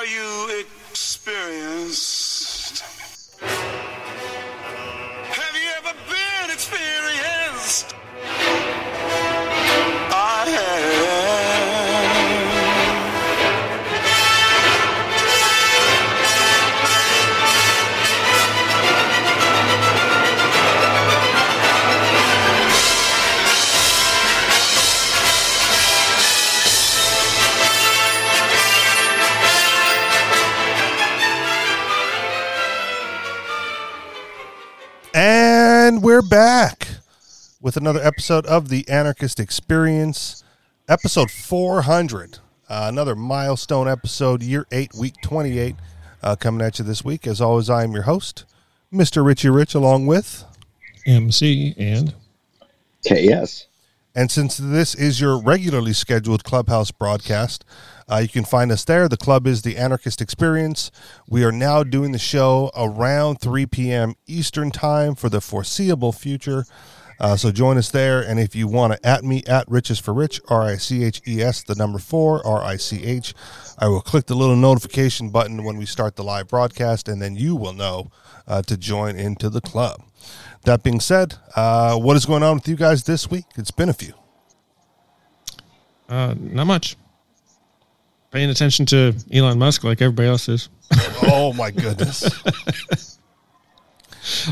Are you experienced? And we're back with another episode of the Anarchist Experience, episode 400. Uh, another milestone episode, year 8, week 28, uh, coming at you this week. As always, I am your host, Mr. Richie Rich, along with. MC and KS. And since this is your regularly scheduled Clubhouse broadcast, uh, you can find us there. The club is the Anarchist Experience. We are now doing the show around 3 p.m. Eastern Time for the foreseeable future. Uh, so join us there. And if you want to at me, at Riches for Rich, R I C H E S, the number four, R I C H, I will click the little notification button when we start the live broadcast, and then you will know uh, to join into the club. That being said, uh, what is going on with you guys this week? It's been a few. uh, not much. Paying attention to Elon Musk like everybody else is. Oh my goodness.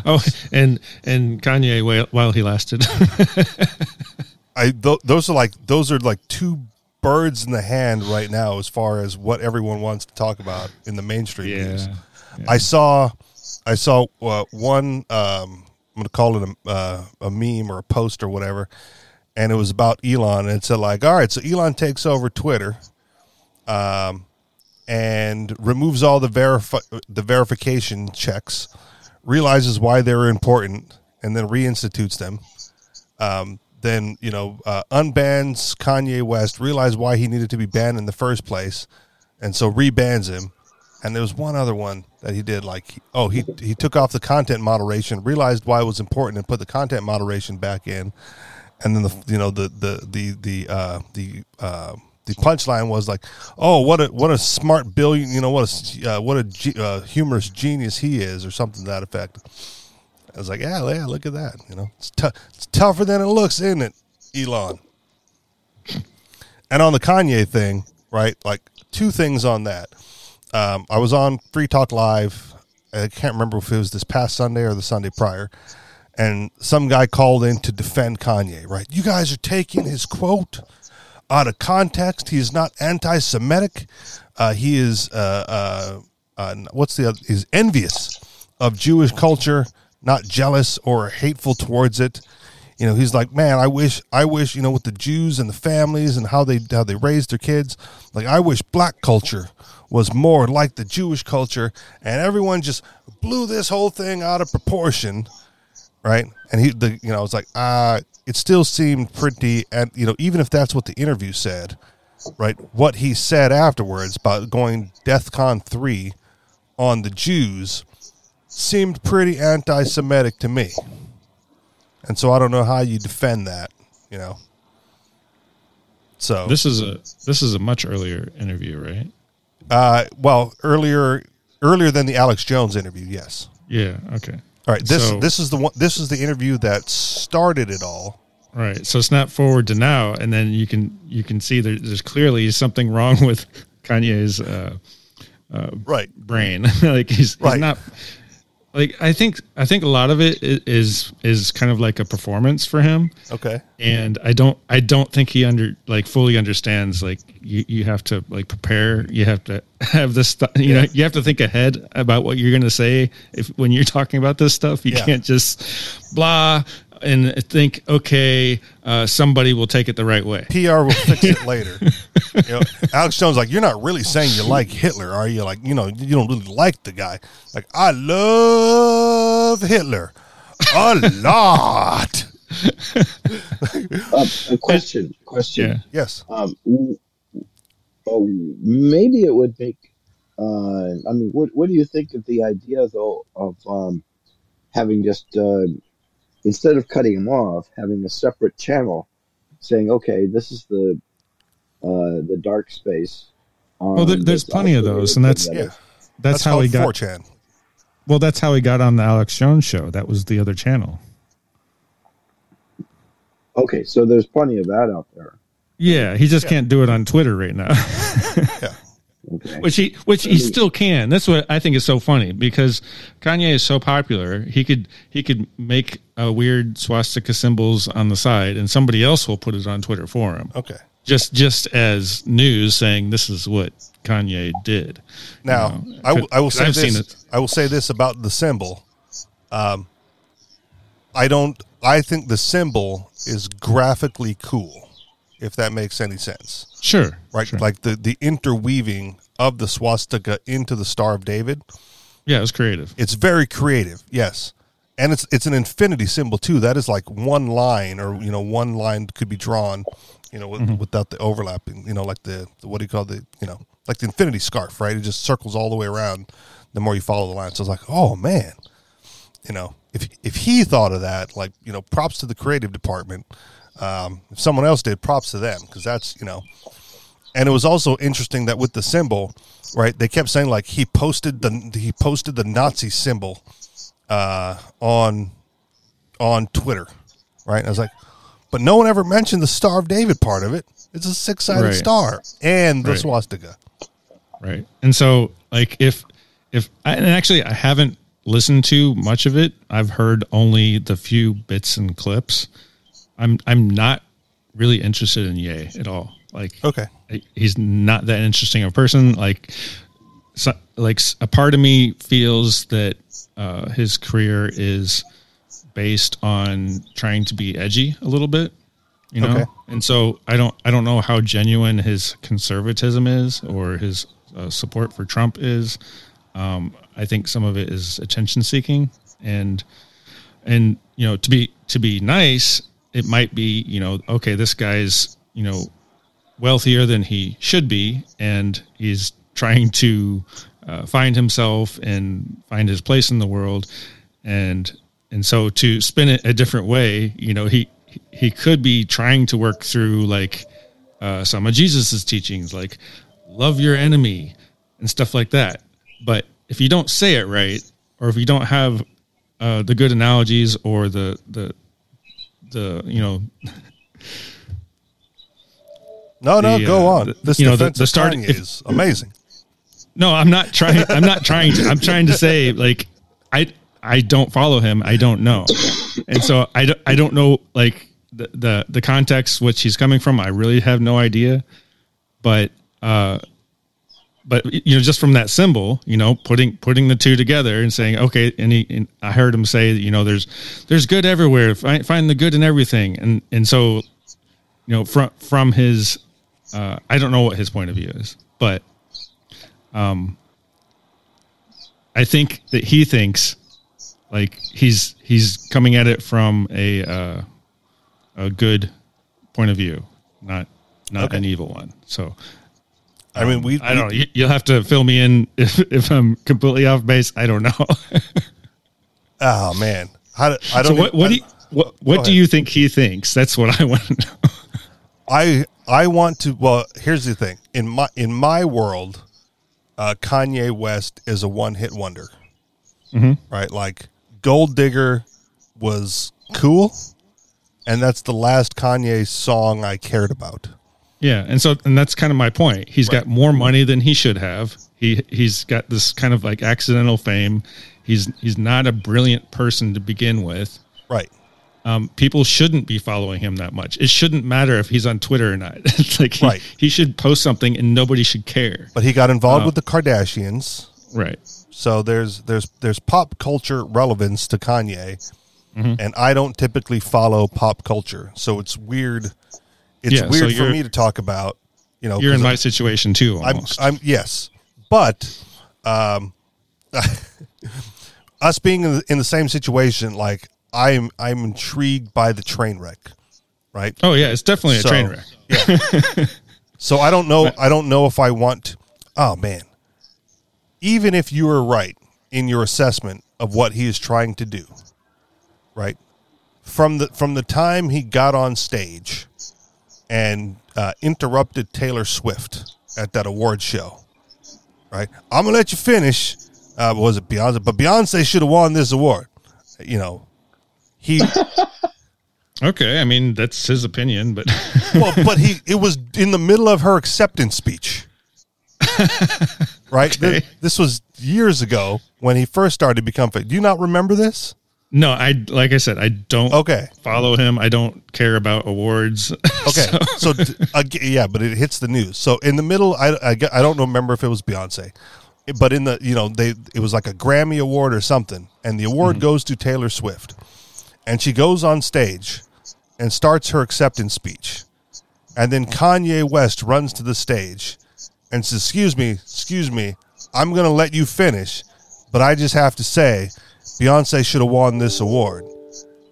Oh, and and Kanye while, while he lasted. I th- those are like those are like two birds in the hand right now as far as what everyone wants to talk about in the mainstream news. I saw I saw uh, one um I'm to call it a uh, a meme or a post or whatever and it was about Elon and it said like all right so Elon takes over Twitter um and removes all the verify the verification checks realizes why they're important and then reinstitutes them um, then you know uh, unbans Kanye West, realized why he needed to be banned in the first place, and so rebans him. And there was one other one that he did, like oh he he took off the content moderation, realized why it was important, and put the content moderation back in. And then the you know the the the the uh, the uh, the punchline was like, oh what a what a smart billion you know what a uh, what a uh, humorous genius he is, or something to that effect. I was like, yeah, yeah, look at that. You know, it's, tou- it's tougher than it looks, isn't it, Elon? And on the Kanye thing, right? Like two things on that. Um, I was on Free Talk Live. I can't remember if it was this past Sunday or the Sunday prior, and some guy called in to defend Kanye. Right? You guys are taking his quote out of context. He is not anti-Semitic. Uh, he is uh, uh, uh, what's the other? He's envious of Jewish culture, not jealous or hateful towards it. You know, he's like, man, I wish, I wish, you know, with the Jews and the families and how they how they raised their kids, like I wish black culture was more like the Jewish culture, and everyone just blew this whole thing out of proportion, right? And he, the, you know, it's like, ah, it still seemed pretty, and you know, even if that's what the interview said, right? What he said afterwards about going DEFCON three on the Jews seemed pretty anti-Semitic to me, and so I don't know how you defend that, you know. So this is a this is a much earlier interview, right? uh, well, earlier earlier than the Alex Jones interview, yes. Yeah. Okay. All right, this So- this is the one. This is the interview that started it all. Right. So snap forward to now, and then you can you can see there, there's clearly something wrong with Kanye's uh, Right. brain. like he's, he's Right. not like I think I think a lot of it is is kind of like a performance for him. Okay. and I don't I don't think he under like fully understands like you, you have to like prepare you have to have this stuff you know you have to think ahead about what you're going to say if when you're talking about this stuff you Yeah. can't just blah and think okay uh, somebody will take it the right way PR will fix it later. you know, Alex Jones like you're not really saying you like Hitler, are you? Like you know you don't really like the guy. Like I love Hitler a lot. Uh, a question. Question. yeah Yes. Um, oh, maybe it would make. Uh, I mean, what what do you think of the idea though of um, having just uh, instead of cutting him off, having a separate channel, saying, "Okay, this is the uh, the dark space, well, there, there's plenty of those, and that's Yeah, that's, that's how he got. 4chan. Well, that's how he got on the Alex Jones show. That was the other channel. Okay, so there's plenty of that out there. Yeah, he just can't do it on Twitter right now. Yeah, Okay. which he which he still can. That's what I think is so funny because Kanye is so popular. He could he could make a weird swastika symbols on the side, and somebody else will put it on Twitter for him. okay. Just just as news saying this is what Kanye did. Now, You know, I, will- I will 'cause say I've seen this. it. I will say this about the symbol. Um, I don't. I think the symbol is graphically cool, if that makes any sense. Sure, Right, sure. like the the interweaving of the swastika into the Star of David. yeah, it's creative. It's very creative, yes, and it's it's an infinity symbol too. That is like one line, or you know, one line could be drawn, you know, Mm-hmm. without the overlapping. You know, like the, the what do you call the you know, like the infinity scarf, right? It just circles all the way around. The more you follow the line, so it's like, oh man, you know, if if he thought of that, like you know, props to the creative department. Um, if someone else did, props to them because that's you know. And it was also interesting that with the symbol, right? They kept saying like he posted the he posted the Nazi symbol uh, on on Twitter, right? And I was like, but no one ever mentioned the Star of David part of it. It's a six sided Right. star and the Right. swastika. right and so like if if and actually i haven't listened to much of it i've heard only the few bits and clips i'm i'm not really interested in Ye at all like Okay. he's not that interesting of a person like so, like a part of me feels that uh his career is based on trying to be edgy a little bit you know Okay. and so i don't i don't know how genuine his conservatism is or his uh, support for trump is um i think some of it is attention seeking and and you know to be to be nice it might be you know okay this guy's you know wealthier than he should be and he's trying to uh, find himself and find his place in the world. And and so to spin it a different way you know he he could be trying to work through like uh, some of jesus's teachings like love your enemy and stuff like that. But if you don't say it right or if you don't have uh, the good analogies or the the the you know No, no, The, go uh, on. the- This you know, the- the starting- is amazing. No, I'm not trying. I'm not trying to. I'm trying to say like I I don't follow him. I don't know, and so I don't, I don't know like the, the the context which he's coming from. I really have no idea, but uh, but you know just from that symbol, you know, putting putting the two together and saying okay, and he and I heard him say you know there's there's good everywhere. Find find the good in everything, and and so you know from from his uh, I don't know what his point of view is, but um, I think that he thinks like he's he's coming at it from a uh, a good point of view, not not Okay. an evil one. So I mean, we. I don't know. You, you'll have to fill me in if if I'm completely off base. I don't know. Oh man, how do, I don't. so what even- what do you, what what do ahead. you think he thinks? That's what I want to know. I I want to. Well, here's the thing. In my in my world, uh, Kanye West is a one hit wonder. Mm-hmm. Right, like Gold Digger was cool, and that's the last Kanye song I cared about. Yeah, and so and that's kind of my point. He's got more money than he should have. He he's got this kind of like accidental fame. He's he's not a brilliant person to begin with. Right. Um, people shouldn't be following him that much. It shouldn't matter if he's on Twitter or not. it's like he, Right. he should post something and nobody should care. But he got involved with the Kardashians, Right. so there's there's there's pop culture relevance to Kanye, Mm-hmm. and I don't typically follow pop culture, so it's weird. It's Yeah, so weird for me to talk about. You know, You're in my situation too. I'm, I'm yes, but um, us being in the, in the same situation, like I'm, I'm intrigued by the train wreck, right? oh yeah, it's definitely a So- train wreck. Yeah. So I don't know. I don't know if I want. Oh man, even if you are right in your assessment of what he is trying to do, right from the from the time he got on stage and uh, interrupted Taylor Swift at that award show. Right? I'm gonna let you finish. Uh, was it Beyonce? But Beyonce should have won this award. You know, he Okay, I mean that's his opinion, but well, but he it was in the middle of her acceptance speech. right? Okay. Th- This was years ago when he first started to become famous. Do you not remember this? No, I like I said, I don't Okay. follow him. I don't care about awards. Okay. So, ag- yeah, but it hits the news. So in the middle, I, I, I don't remember if it was Beyonce, but in the, you know, they, it was like a Grammy award or something. And the award mm-hmm. goes to Taylor Swift. And she goes on stage and starts her acceptance speech. And then Kanye West runs to the stage and says, Excuse me, excuse me, I'm going to let you finish, but I just have to say, Beyonce should have won this award.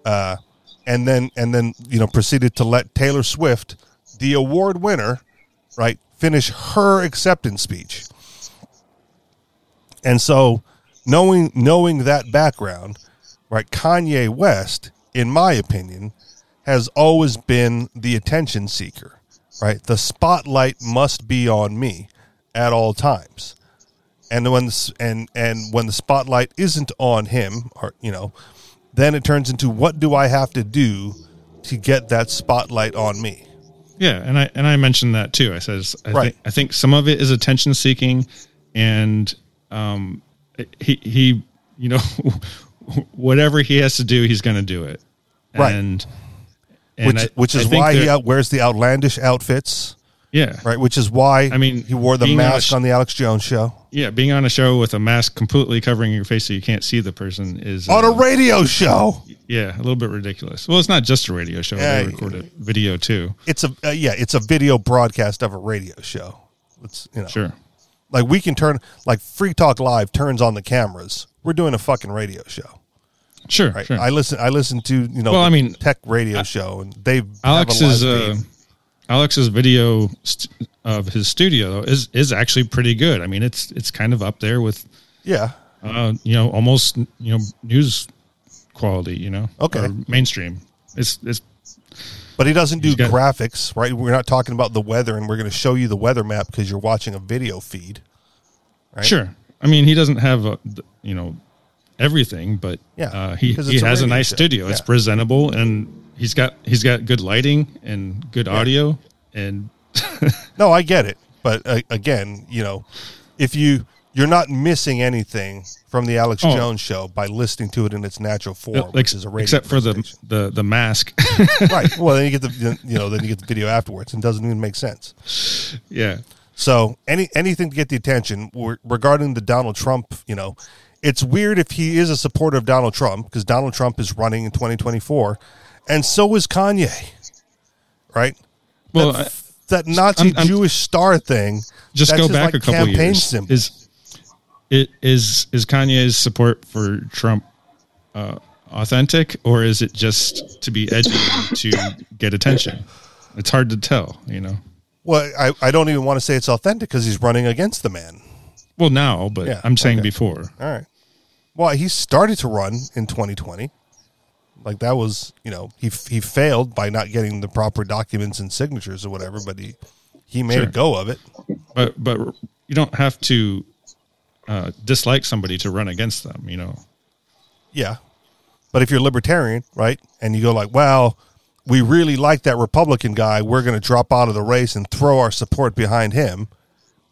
Uh, and then, and then, you know, proceeded to let Taylor Swift, the award winner, right, finish her acceptance speech. And so, knowing knowing that background, right, Kanye West, in my opinion, has always been the attention seeker, right? The spotlight must be on me at all times. And when the, and and when the spotlight isn't on him, or you know, then it turns into what do I have to do to get that spotlight on me? Yeah, and I and I mentioned that too. I says I Right. think I think some of it is attention seeking, and um, he he you know whatever he has to do, he's going to do it. Right. And, and Which I- which is why he out wears the outlandish outfits, yeah right? Which is why I mean, he wore the being on mask sh- on the Alex Jones show yeah being on a show with a mask completely covering your face so you can't see the person is on uh, a radio show. yeah a little bit ridiculous. Well, it's not just a radio show; Yeah, they record a video too. It's a uh, yeah, it's a video broadcast of a radio show. It's you know Sure. like we can turn like Free Talk Live turns on the cameras. We're doing a fucking radio show, Sure. right? sure. I listen. I listen to you know. Well, I mean, tech radio show, and they have Alex's uh, Alex's video st- of his studio is is actually pretty good. I mean, it's it's kind of up there with yeah, uh, you know almost you know news quality. You know, Okay. or mainstream. It's it's but he doesn't do got- graphics, right? We're not talking about the weather, and we're going to show you the weather map because you're watching a video feed. Right? sure. I mean, he doesn't have a, you know everything, but Yeah, uh, he he a has a nice show. studio. It's presentable, and he's got he's got good lighting and good audio, and No, I get it, but uh, again, you know, if you you're not missing anything from the Alex Oh. Jones show by listening to it in its natural form, like, which is a radio except for the, the the mask. right. Well, then you get the you know then you get the video afterwards, and it doesn't even make sense. yeah. So any anything to get the attention regarding the Donald Trump, you know, it's weird if he is a supporter of Donald Trump because Donald Trump is running in 2024, and so is Kanye, right? Well, that, I- that Nazi I'm- I'm- Jewish star thing. just go back like, a couple campaign years. symbol. Is it is is Kanye's support for Trump uh, authentic, or is it just to be edgy to get attention? It's hard to tell, you know. Well, I, I don't even want to say it's authentic because he's running against the man. Well, now, but Yeah, I'm saying okay. before. All right. Well, he started to run in 2020. Like that was, you know, he he failed by not getting the proper documents and signatures or whatever, but he he made a go of it. But but you don't have to uh, dislike somebody to run against them, you know. Yeah. But if you're libertarian, right, and you go like, "Well, we really like that Republican guy. We're going to drop out of the race and throw our support behind him."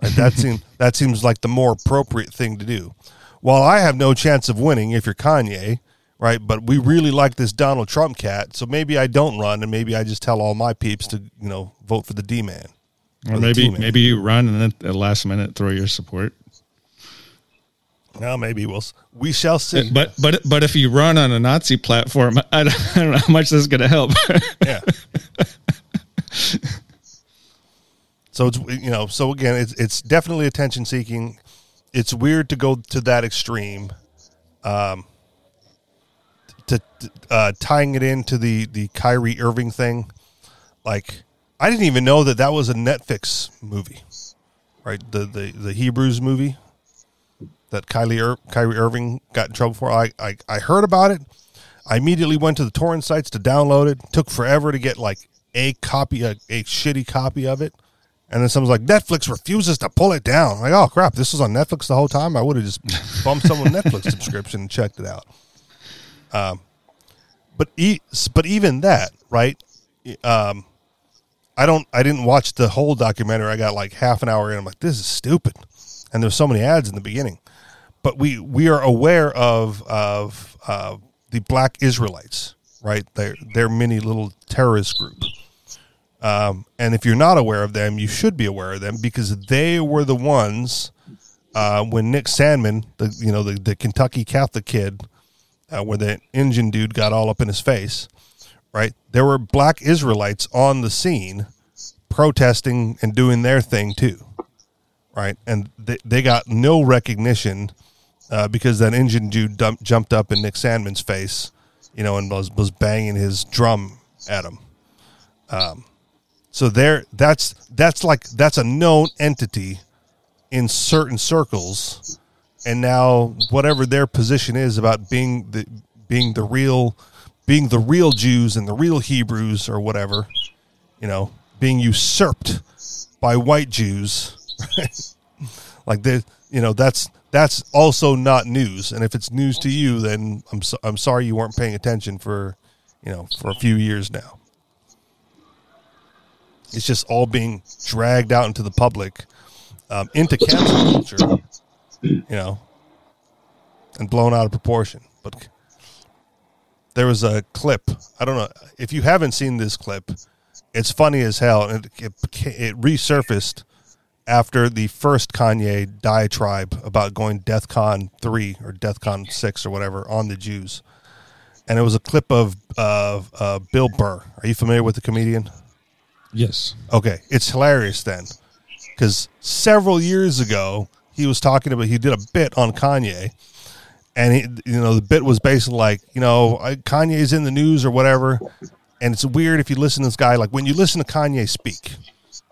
Right? That seems that seems like the more appropriate thing to do. While I have no chance of winning if you're Kanye, right? But we really like this Donald Trump cat, so maybe I don't run, and maybe I just tell all my peeps to you know vote for the D man. Or the maybe maybe you run and then at the last minute throw your support. Well, maybe we'll we shall see. But but but if you run on a Nazi platform, I don't, I don't know how much this is going to help. Yeah. so it's you know so again it's it's definitely attention seeking. It's weird to go to that extreme. Um. To uh, tying it into the the Kyrie Irving thing, like I didn't even know that that was a Netflix movie, right? The the the Hebrews movie that Kylie Ir- Kyrie Irving got in trouble for. I, I I heard about it. I immediately went to the torrent sites to download it. Took forever to get like a copy, a, a shitty copy of it. And then someone's like, Netflix refuses to pull it down. I'm like, oh crap, this was on Netflix the whole time. I would have just bumped someone's Netflix subscription and checked it out. Um, but e- but even that, right? Um, I don't. I didn't watch the whole documentary. I got like half an hour in. I'm like, this is stupid, and there's so many ads in the beginning. But we we are aware of of uh, the Black Israelites, right? They're they're mini little terrorist group. Um, and if you're not aware of them, you should be aware of them because they were the ones uh, when Nick Sandmann, the you know the, the Kentucky Catholic kid, uh, where the engine dude got all up in his face, right? There were black Israelites on the scene protesting and doing their thing too, right? And they, they got no recognition uh, because that engine dude dump, jumped up in Nick Sandmann's face, you know, and was, was banging his drum at him. Um, so there, that's that's like that's a known entity in certain circles, and now whatever their position is about being the being the real being the real Jews and the real Hebrews or whatever, you know, being usurped by white Jews. like they, you know, that's that's also not news. And if it's news to you, then I'm so, I'm sorry you weren't paying attention for, you know, for a few years now. It's just all being dragged out into the public, um, into cancel culture, you know, and blown out of proportion. But there was a clip. I don't know if you haven't seen this clip. It's funny as hell, and it, it, it resurfaced after the first Kanye diatribe about going DEFCON three or DEFCON six or whatever on the Jews, and it was a clip of uh, uh, Bill Burr. Are you familiar with the comedian? Yes. Okay, it's hilarious then, because several years ago he was talking about he did a bit on Kanye, and he, you know the bit was basically like you know Kanye's in the news or whatever, and it's weird if you listen to this guy like when you listen to Kanye speak,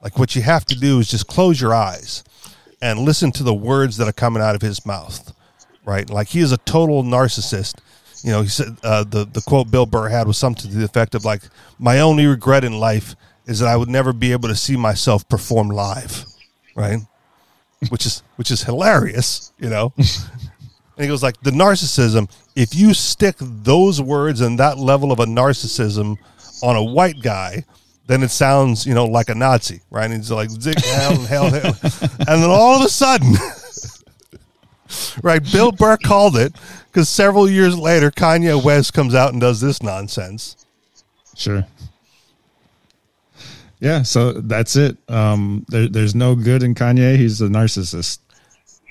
like what you have to do is just close your eyes and listen to the words that are coming out of his mouth, right? Like he is a total narcissist. You know, he said uh, the the quote Bill Burr had was something to the effect of like, "My only regret in life is that I would never be able to see myself perform live, right? Which is which is hilarious, you know. and he goes like the narcissism. If you stick those words and that level of a narcissism on a white guy, then it sounds you know like a Nazi, right? And he's like Sieg Heil and hell, hell. and then all of a sudden. right, Bill Burr called it because several years later, Kanye West comes out and does this nonsense. Sure. Yeah, so that's it. Um, there, there's no good in Kanye. He's a narcissist.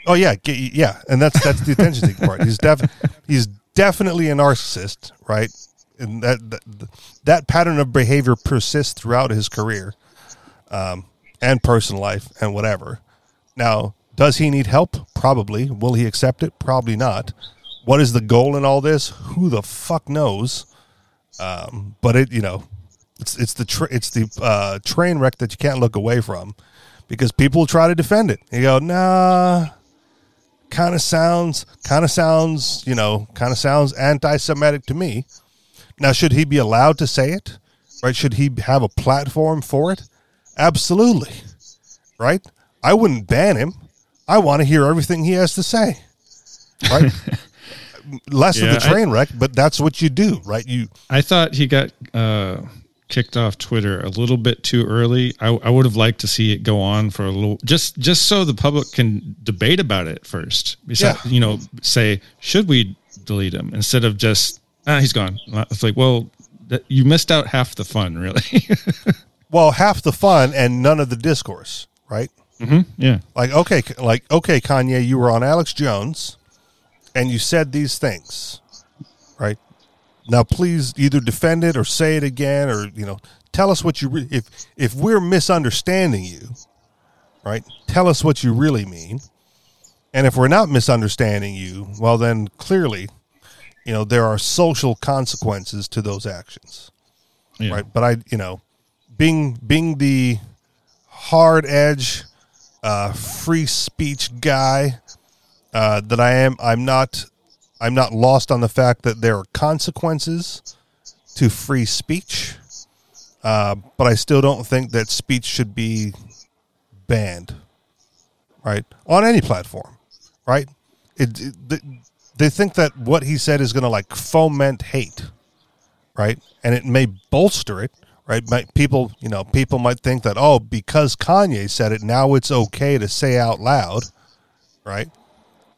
Oh yeah, yeah, and that's that's the attention seeking part. He's def he's definitely a narcissist, right? And that, that that pattern of behavior persists throughout his career, um, and personal life and whatever. Now, does he need help? Probably. Will he accept it? Probably not. What is the goal in all this? Who the fuck knows? Um, but it, you know, it's it's the tra- it's the uh, train wreck that you can't look away from because people try to defend it. You go, nah, kind of sounds kind of sounds you know kind of sounds anti-Semitic to me. Now, should he be allowed to say it? Right? Should he have a platform for it? Absolutely. Right? I wouldn't ban him. I want to hear everything he has to say. Right? Less yeah, of the train I, wreck, but that's what you do, right? You. I thought he got uh, kicked off Twitter a little bit too early. I, I, would have liked to see it go on for a little, just just so the public can debate about it first. Yeah. You know, say should we delete him instead of just ah he's gone. It's like well that, you missed out half the fun, really. well, half the fun and none of the discourse, right? Mm-hmm. Yeah. Like okay, like okay, Kanye, you were on Alex Jones, and you said these things, right? Now, please either defend it or say it again, or you know, tell us what you re- if if we're misunderstanding you, right? Tell us what you really mean, and if we're not misunderstanding you, well, then clearly, you know, there are social consequences to those actions, yeah. right? But I, you know, being being the hard edge, uh, free speech guy uh, that I am, I'm not I'm not lost on the fact that there are consequences to free speech, uh, but I still don't think that speech should be banned, right? On any platform, right? It, it they think that what he said is going to like foment hate, right? And it may bolster it, right? Might, people, you know, people might think that oh, because Kanye said it, now it's okay to say out loud, right?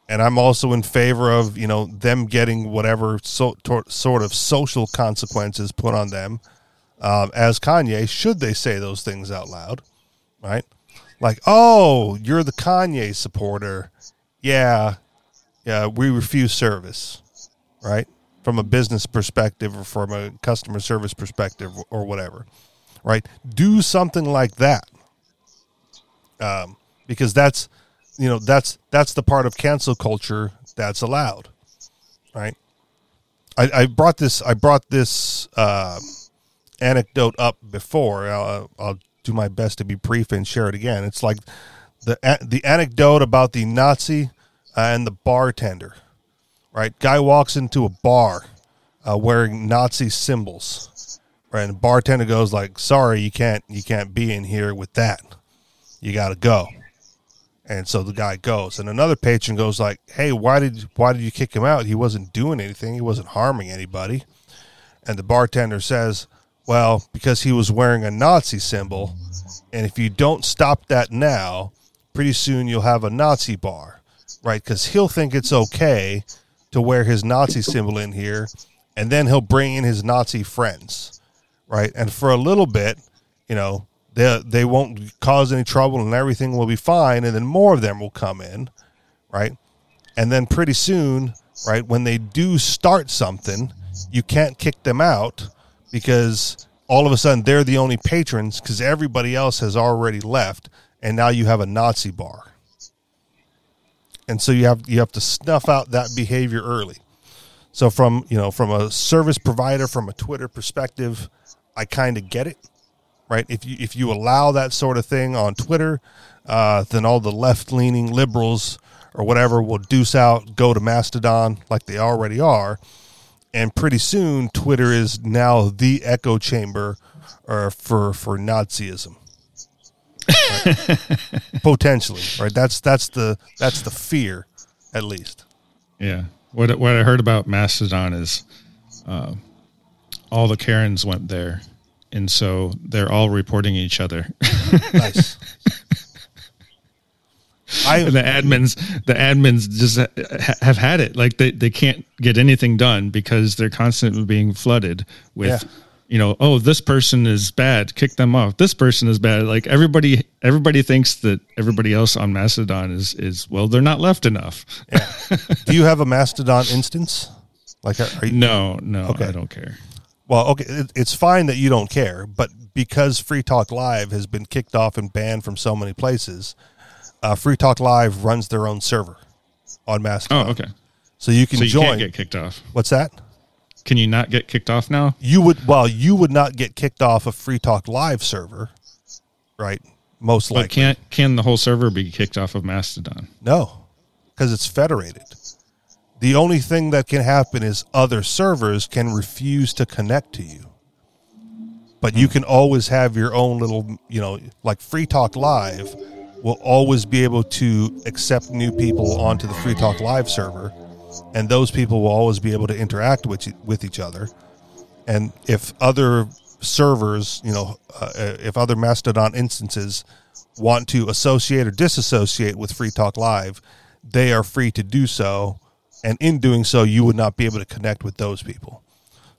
And I'm also in favor of you know them getting whatever so, tor- sort of social consequences put on them um, as Kanye should they say those things out loud, right? Like, oh, you're the Kanye supporter. Yeah, yeah, we refuse service, right? From a business perspective or from a customer service perspective or whatever, right? Do something like that, um, because that's you know that's that's the part of cancel culture that's allowed, right? I, I brought this I brought this uh, anecdote up before. I'll, I'll do my best to be brief and share it again. It's like the the anecdote about the Nazi and the bartender. Right, guy walks into a bar uh, wearing Nazi symbols. Right, and the bartender goes like, "Sorry, you can't you can't be in here with that. You got to go." And so the guy goes, and another patron goes like, "Hey, why did why did you kick him out? He wasn't doing anything. He wasn't harming anybody." And the bartender says, "Well, because he was wearing a Nazi symbol, and if you don't stop that now, pretty soon you'll have a Nazi bar." right? Because he'll think it's okay to wear his Nazi symbol in here, and then he'll bring in his Nazi friends, right? And for a little bit, you know, they they won't cause any trouble, and everything will be fine, and then more of them will come in, right? And then pretty soon, right, when they do start something, you can't kick them out because all of a sudden they're the only patrons because everybody else has already left, and now you have a Nazi bar and so you have you have to snuff out that behavior early. So from you know from a service provider, from a Twitter perspective, I kind of get it, right? If you if you allow that sort of thing on Twitter, uh, then all the left leaning liberals or whatever will deuce out, go to Mastodon like they already are, and pretty soon Twitter is now the echo chamber uh, for for Nazism. Right? Potentially, right? That's that's the that's the fear, at least. Yeah. What what I heard about Mastodon is, uh, all the Karens went there, and so they're all reporting each other. nice. I, the admins, the admins just ha- have had it. Like they, they can't get anything done because they're constantly being flooded with yeah you know, oh, this person is bad, kick them off. This person is bad. Like everybody, everybody thinks that everybody else on Mastodon is is well, they're not left enough. Yeah. Do you have a Mastodon instance? Like, are you, no, no, okay. I don't care. Well, okay, it, it's fine that you don't care, but because Free Talk Live has been kicked off and banned from so many places, uh, Free Talk Live runs their own server on Mastodon. Oh, okay. So you can so you join. Can't get kicked off. What's that? Can you not get kicked off now? You would well, you would not get kicked off a Free Talk Live server, right? Most likely. But can't can the whole server be kicked off of Mastodon? No, because it's federated. The only thing that can happen is other servers can refuse to connect to you. But you can always have your own little, you know, like Free Talk Live will always be able to accept new people onto the Free Talk Live server and those people will always be able to interact with with each other. And if other servers, you know, uh, if other Mastodon instances want to associate or disassociate with Free Talk Live, they are free to do so. And in doing so, you would not be able to connect with those people.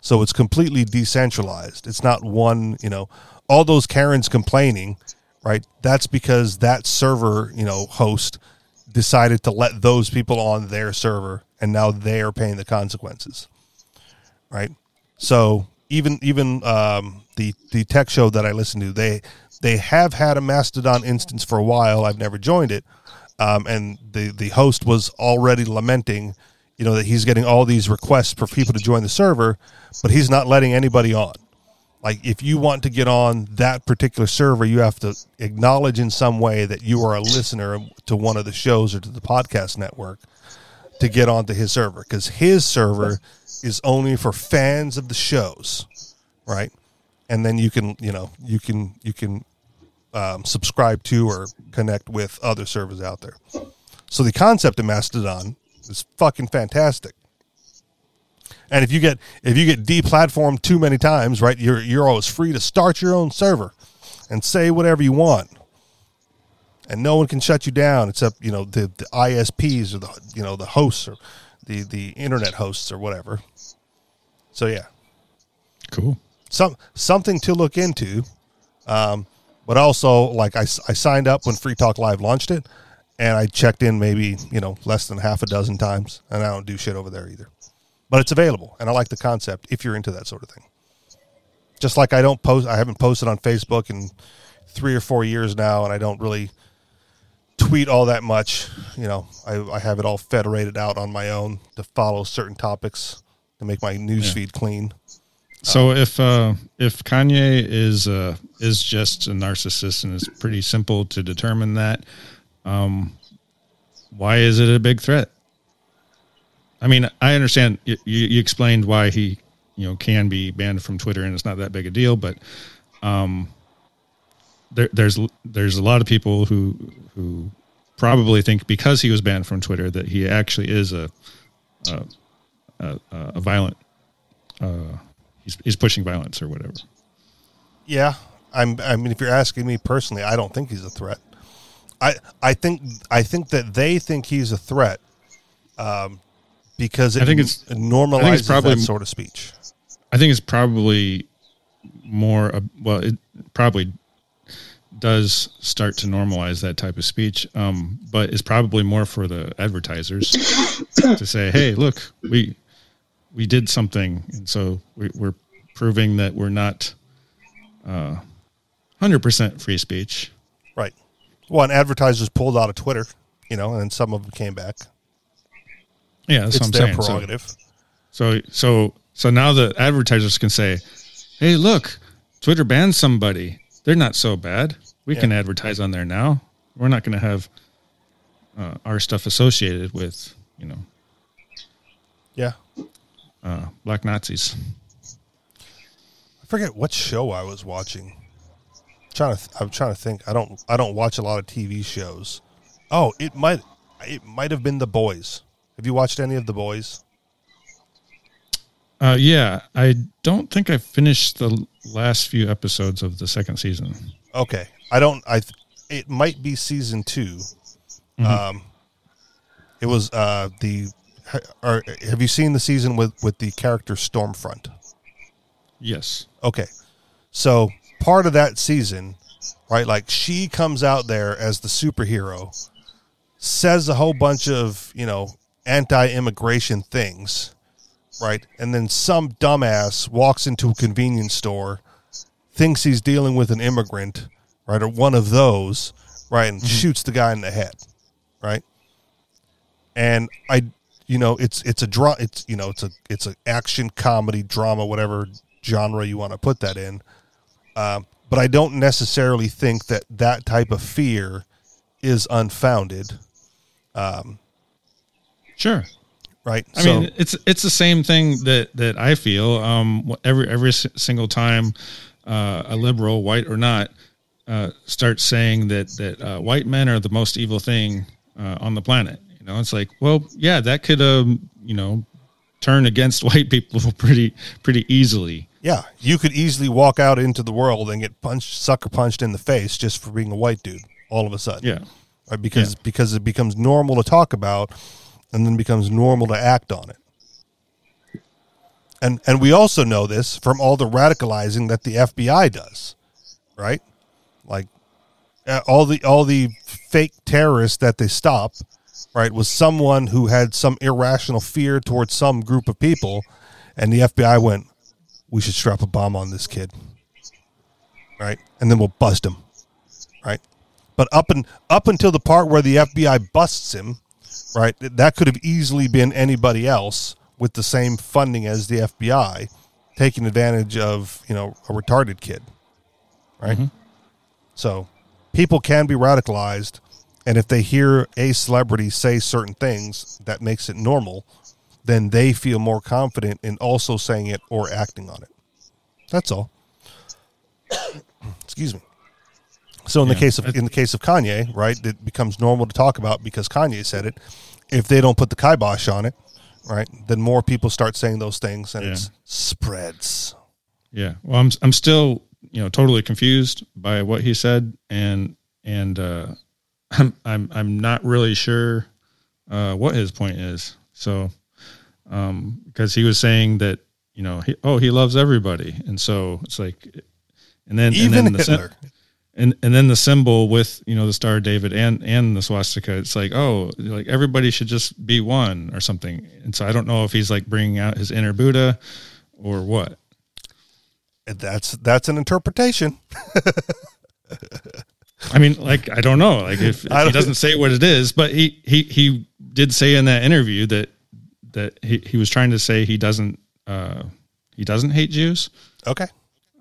So it's completely decentralized. It's not one, you know, all those Karens complaining, right? That's because that server, you know, host decided to let those people on their server and now they are paying the consequences right so even even um, the the tech show that i listen to they they have had a mastodon instance for a while i've never joined it um, and the the host was already lamenting you know that he's getting all these requests for people to join the server but he's not letting anybody on like if you want to get on that particular server you have to acknowledge in some way that you are a listener to one of the shows or to the podcast network to get onto his server because his server is only for fans of the shows right and then you can you know you can you can um, subscribe to or connect with other servers out there. So the concept of Mastodon is fucking fantastic. And if you get if you get deplatformed too many times, right, you're you're always free to start your own server and say whatever you want. And no one can shut you down except, you know, the, the ISPs or the you know, the hosts or the the internet hosts or whatever. So yeah. Cool. Some something to look into. Um, but also like I, I signed up when Free Talk Live launched it and I checked in maybe, you know, less than half a dozen times and I don't do shit over there either. But it's available and i like the concept if you're into that sort of thing. Just like i don't post i haven't posted on facebook in three or four years now and i don't really tweet all that much. You know i, I have it all federated out on my own to follow certain topics to make my news feed clean. So if uh, if Kanye is uh, is just a narcissist and it's pretty simple to determine that, um, why is it a big threat? I mean, I understand you, you explained why he you know can be banned from Twitter and it's not that big a deal, but um, there, there's there's a lot of people who who probably think because he was banned from Twitter that he actually is a a, a, a violent uh, he's he's pushing violence or whatever. yeah i'm i mean if you're asking me personally i don't think he's a threat i i think i think that they think he's a threat um because it I think it's- normalizes I think it's probably- that sort of speech I think it's probably more uh, well it probably does start to normalize that type of speech um, but it's probably more for the advertisers to say hey look we we did something and so we, we're proving that we're not uh, 100% free speech. Well, and advertisers pulled out of Twitter, you know, and some of them came back. yeah that's it's what i'm their saying So- prerogative. So so so now the advertisers can say, "Hey, look, Twitter banned somebody. They're not so bad. We can advertise on there now. We're not going to have uh, our stuff associated with you know yeah. uh, black Nazis." I forget what show I was watching. Trying to, th- I'm trying to think. I don't, I don't watch a lot of TV shows. Oh, it might, it might have been The Boys. Have you watched any of The Boys? Uh, yeah, I don't think I finished the last few episodes of the second season. Okay, I don't. I. th- It might be season 2 Um, it was uh the. Or have you seen the season with with the character Stormfront? Yes. Okay. So part of that season, right? Like she comes out there as the superhero, says a whole bunch of, you know, anti immigration things, right? And then some dumbass walks into a convenience store, thinks he's dealing with an immigrant, right? Or one of those, right? And mm-hmm. shoots the guy in the head, right? And I, you know, it's it's a draw. It's you know, it's a it's an action comedy drama, whatever genre you want to put that in. Um, but I don't necessarily think that that type of fear is unfounded, Sure. right? I mean, it's it's the same thing that that I feel. Um, every every single time uh, a liberal, white or not, uh, starts saying that that uh, white men are the most evil thing uh, on the planet, you know, it's like, well, yeah, that could, um, you know, turn against white people pretty pretty easily. yeah, you could easily walk out into the world and get punched, sucker punched in the face just for being a white dude. All of a sudden, Yeah, right? Because Yeah. because it becomes normal to talk about, and then becomes normal to act on it. And and we also know this from all the radicalizing that the FBI does, right? Like uh, all the all the fake terrorists that they stop, right, was someone who had some irrational fear towards some group of people, and the FBI went, "We should strap a bomb on this kid." Right? And then we'll bust him. Right? But up and up until the part where the FBI busts him, right? That could have easily been anybody else with the same funding as the FBI, taking advantage of you know a retarded kid, right? Mm-hmm. So people can be radicalized, and if they hear a celebrity say certain things that makes it normal, then they feel more confident in also saying it or acting on it. That's all. Excuse me. So in the case of in the case of Kanye, right, it becomes normal to talk about because Kanye said it. If they don't put the kibosh on it, right, then more people start saying those things and Yeah. it spreads. Yeah. Well, I'm I'm still you know totally confused by what he said, and and uh, I'm I'm I'm not really sure uh, what his point is. So, um, because he was saying that you know he, oh he loves everybody, and so it's like, and then Even and then the Hitler. and and then the symbol with you know the star David and and the swastika. It's like oh like everybody should just be one or something. And so I don't know if he's like bringing out his inner Buddha or what. That's that's an interpretation. I mean, like I don't know, like if, if he doesn't say what it is, but he he he did say in that interview that that he, he was trying to say he doesn't uh he doesn't hate Jews. Okay.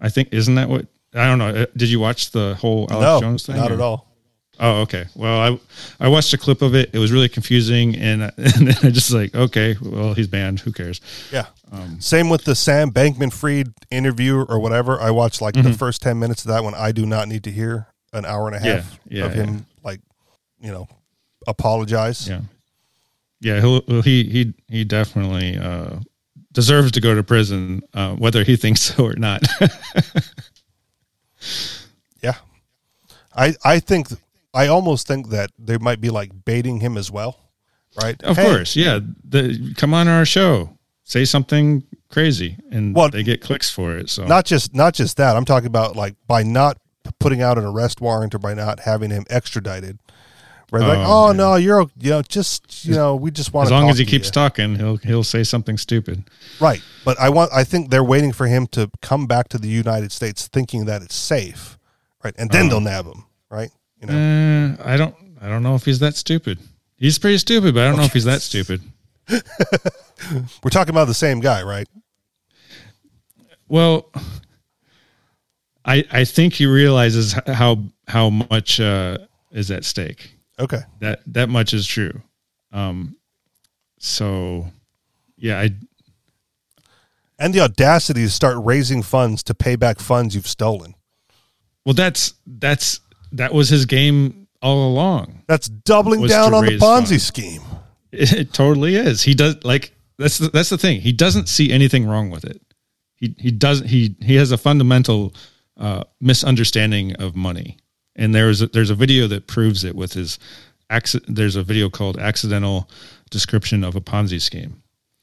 I think isn't that what I don't know. Uh, Did you watch the whole Alex no, Jones thing? not or- at all. Oh, okay. Well, I I watched a clip of it. It was really confusing, and and then I just like, okay, well, he's banned. Who cares? Yeah. Um, Same with the Sam Bankman Fried interview or whatever. I watched like Mm-hmm. the first 10 minutes of that one. I do not need to hear an hour and a half Yeah, yeah, of him, like, you know, apologize. Yeah, yeah. He'll, he he he definitely uh, deserves to go to prison, uh, whether he thinks so or not. Yeah. I, I think, I almost think that they might be like baiting him as well. Right. Of Hey, course, yeah. The, come on our show, say something crazy, and Well, they get clicks for it. So Not just, not just that. I'm talking about like by not putting out an arrest warrant or by not having him extradited. Right. Like, Oh, oh, yeah. no, you're, you know, just, you know, we just want as long as he keeps you. talking, he'll he'll say something stupid. Right. But I want I think they're waiting for him to come back to the United States thinking that it's safe. Right. And then they'll nab him. Right. You know. Uh, I don't I don't know if he's that stupid. He's pretty stupid, but I don't know if he's that stupid. We're talking about the same guy, right? Well, I I think he realizes how how much uh, is at stake. Okay. That that much is true. Um, so yeah, I And the audacity to start raising funds to pay back funds you've stolen. well that's that's that was his game all along. That's doubling down on the Ponzi funds. scheme. It totally is. He does like that's the, that's the thing. He doesn't see anything wrong with it. He he doesn't he he has a fundamental uh, misunderstanding of money. And there's a, there's a video that proves it with his there's a video called accidental description of a Ponzi scheme.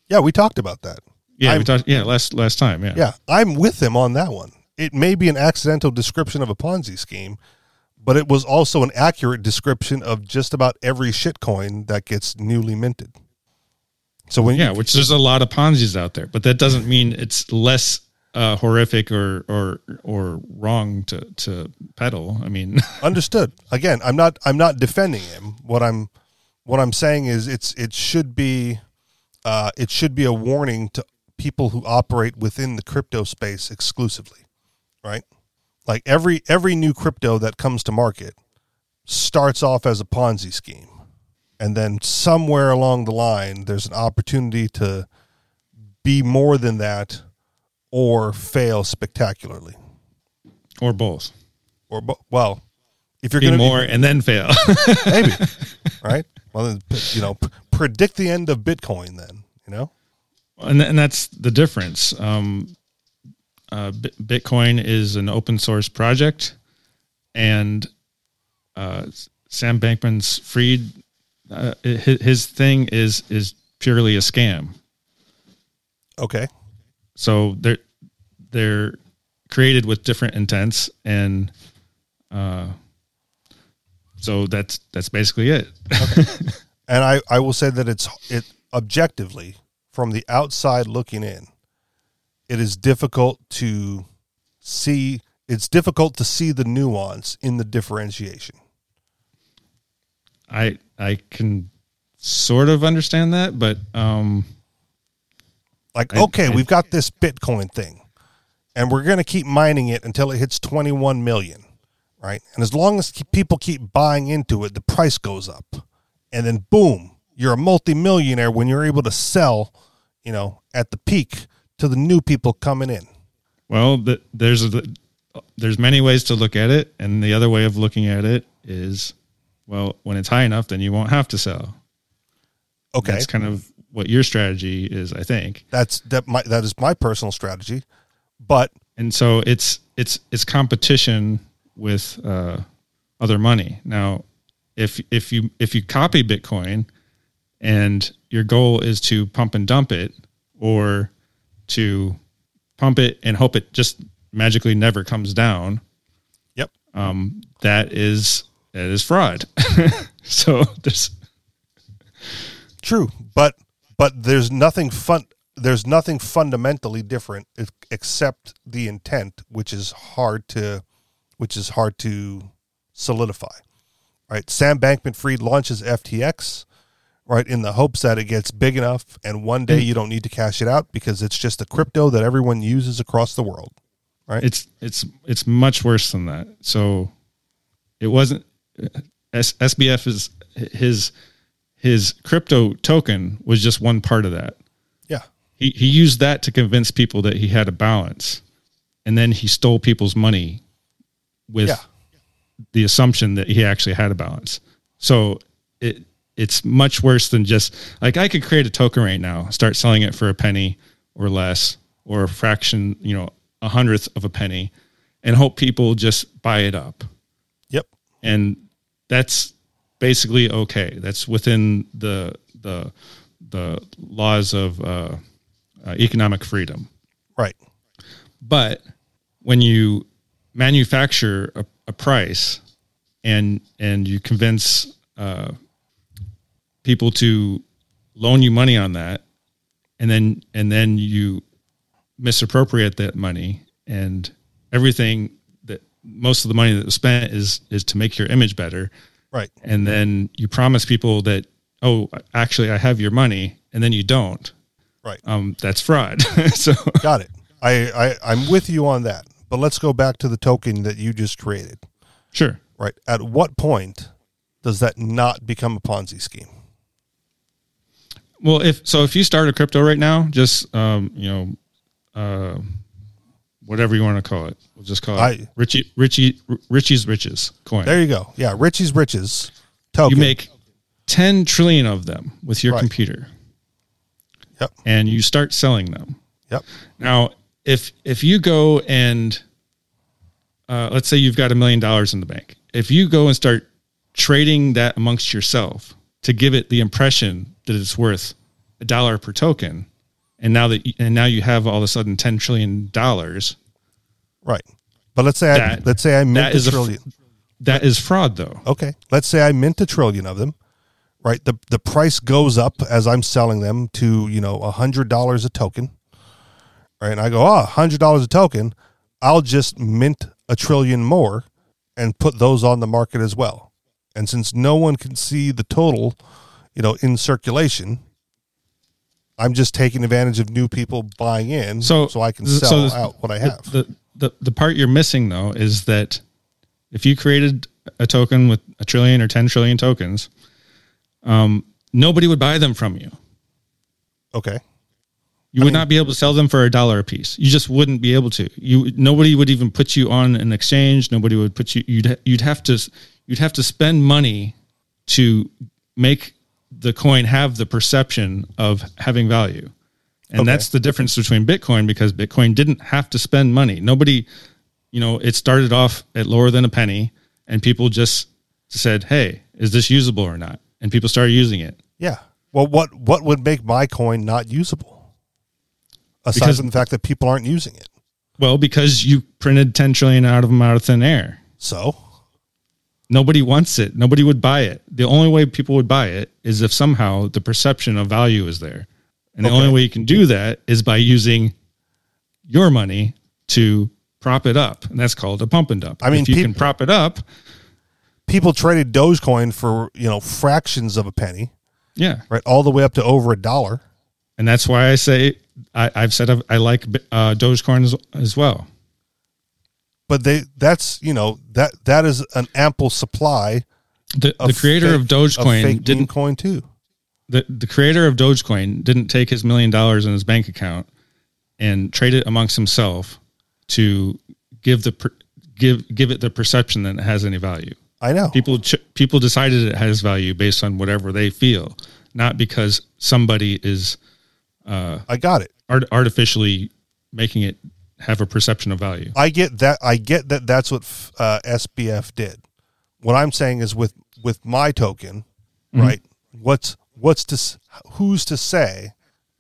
Yeah, we talked about that. Yeah, I'm- we talked yeah, last last time, yeah. Yeah, I'm with him on that one. It may be an accidental description of a Ponzi scheme, but it was also an accurate description of just about every shitcoin that gets newly minted. So when Yeah, which there's a lot of Ponzi's out there, but that doesn't mean it's less uh, horrific or or or wrong to to peddle. I mean, understood. Again i'm not i'm not defending him. What i'm what i'm saying is it's it should be uh it should be a warning to people who operate within the crypto space exclusively right? Like every every new crypto that comes to market starts off as a ponzi scheme. And then somewhere along the line there's an opportunity to be more than that or fail spectacularly or both. or bo- well if you're going to more and then fail. maybe right well then you know p- predict the end of bitcoin then you know and and that's the difference. Um, uh, Bi- Bitcoin is an open source project, and uh, Sam Bankman's Fried, uh, his, his thing is is purely a scam. okay So they're they're created with different intents, and uh, so that's that's basically it. and i i will say that it's it objectively from the outside looking in it is difficult to see it's difficult to see the nuance in the differentiation I I can sort of understand that, but um, like okay we've got this bitcoin thing and we're going to keep mining it until it hits 21 million right? And as long as people keep buying into it the price goes up. And then boom you're a multimillionaire when you're able to sell you know at the peak to the new people coming in. Well, the, there's a there's many ways to look at it, and the other way of looking at it is, well, when it's high enough, then you won't have to sell. Okay, That's kind of what your strategy is, I think. that's that. My that is my personal strategy, but and so it's it's it's competition with uh, other money. Now, if if you if you copy Bitcoin and your goal is to pump and dump it, or to pump it and hope it just magically never comes down, yep, um, that is that is fraud. so there's true. But but there's nothing fun. There's nothing fundamentally different except the intent, which is hard to, which is hard to solidify. Right, Sam Bankman-Fried launches FTX, right, in the hopes that it gets big enough, and one day mm. you don't need to cash it out because it's just a crypto that everyone uses across the world. Right. it's it's it's much worse than that. So it wasn't S, SBF is his his crypto token was just one part of that. Yeah. He he used that to convince people that he had a balance, and then he stole people's money with Yeah. the assumption that he actually had a balance. So it it's much worse than just like I could create a token right now, start selling it for a penny or less, or a fraction, you know, a hundredth of a penny, and hope people just buy it up. Yep. And that's basically okay. That's within the the the laws of uh, uh, economic freedom. Right. But when you manufacture a, a price and and you convince uh, people to loan you money on that, and then and then you misappropriate that money and everything that most of the money that was spent is is to make your image better, Right. and then you promise people that oh actually I have your money, and then you don't. Right. Um, that's fraud. so Got it. I, I I'm with you on that. But let's go back to the token that you just created. sure. Right. At what point does that not become a Ponzi scheme? Well, if so, if you start a crypto right now, just um, you know, uh, whatever you want to call it, we'll just call it I- Richie Richie Richie's riches coin. There you go. Yeah, Richie's riches token. you make ten trillion of them with your Right. computer, Yep. and you start selling them. Yep. Now, if if you go and uh, let's say you've got a million dollars in the bank, if you go and start trading that amongst yourself to give it the impression that it's worth a dollar per token, and now that and now you have all of a sudden ten trillion dollars, Right. But let's say I let's say I mint that a is a trillion. that is fraud, though. okay. Let's say I mint a trillion of them. Right. The the price goes up as I'm selling them to, you know, a hundred dollars a token. Right. And I go, oh, hundred dollars a token. I'll just mint a trillion more and put those on the market as well. And since no one can see the total, you know, in circulation, I'm just taking advantage of new people buying in So so I can so sell this- out what I have. The, the the part you're missing though is that if you created a token with a trillion or ten trillion tokens, um, nobody would buy them from you. okay. You would not be able to sell them for a dollar a piece. You just wouldn't be able to. You nobody would even put you on an exchange. Nobody would put you. You'd you'd have to you'd have to spend money to make the coin have the perception of having value. And Okay. that's the difference between Bitcoin because Bitcoin didn't have to spend money. Nobody, you know, it started off at lower than a penny and people just said, "Hey, is this usable or not?" And people started using it. Yeah. Well, what what would make my coin not usable? Aside Because- from the fact that people aren't using it. Well, because you printed 10 trillion out of them out of thin air. So, Nobody wants it. Nobody would buy it. The only way people would buy it is if somehow the perception of value is there. And the Okay. only way you can do that is by using your money to prop it up. And that's called a pump and dump. I mean, if you can prop it up, people traded Dogecoin for, you know, fractions of a penny, yeah. right? All the way up to over a dollar. And that's why I say I, I've said I've, I like uh, Dogecoin as, as well. But they that's, you know, that that is an ample supply The, of the creator fake- of Dogecoin fake didn't coin too. the the creator of Dogecoin didn't take his million dollars in his bank account and trade it amongst himself to give the per, give give it the perception that it has any value. I know. People ch- people decided it has value based on whatever they feel, not because somebody is uh, I got it. art- artificially making it have a perception of value. I get that. I get that. That's what uh, SBF did. What I'm saying is with with my token, Mm-hmm. right? What's what's to who's to say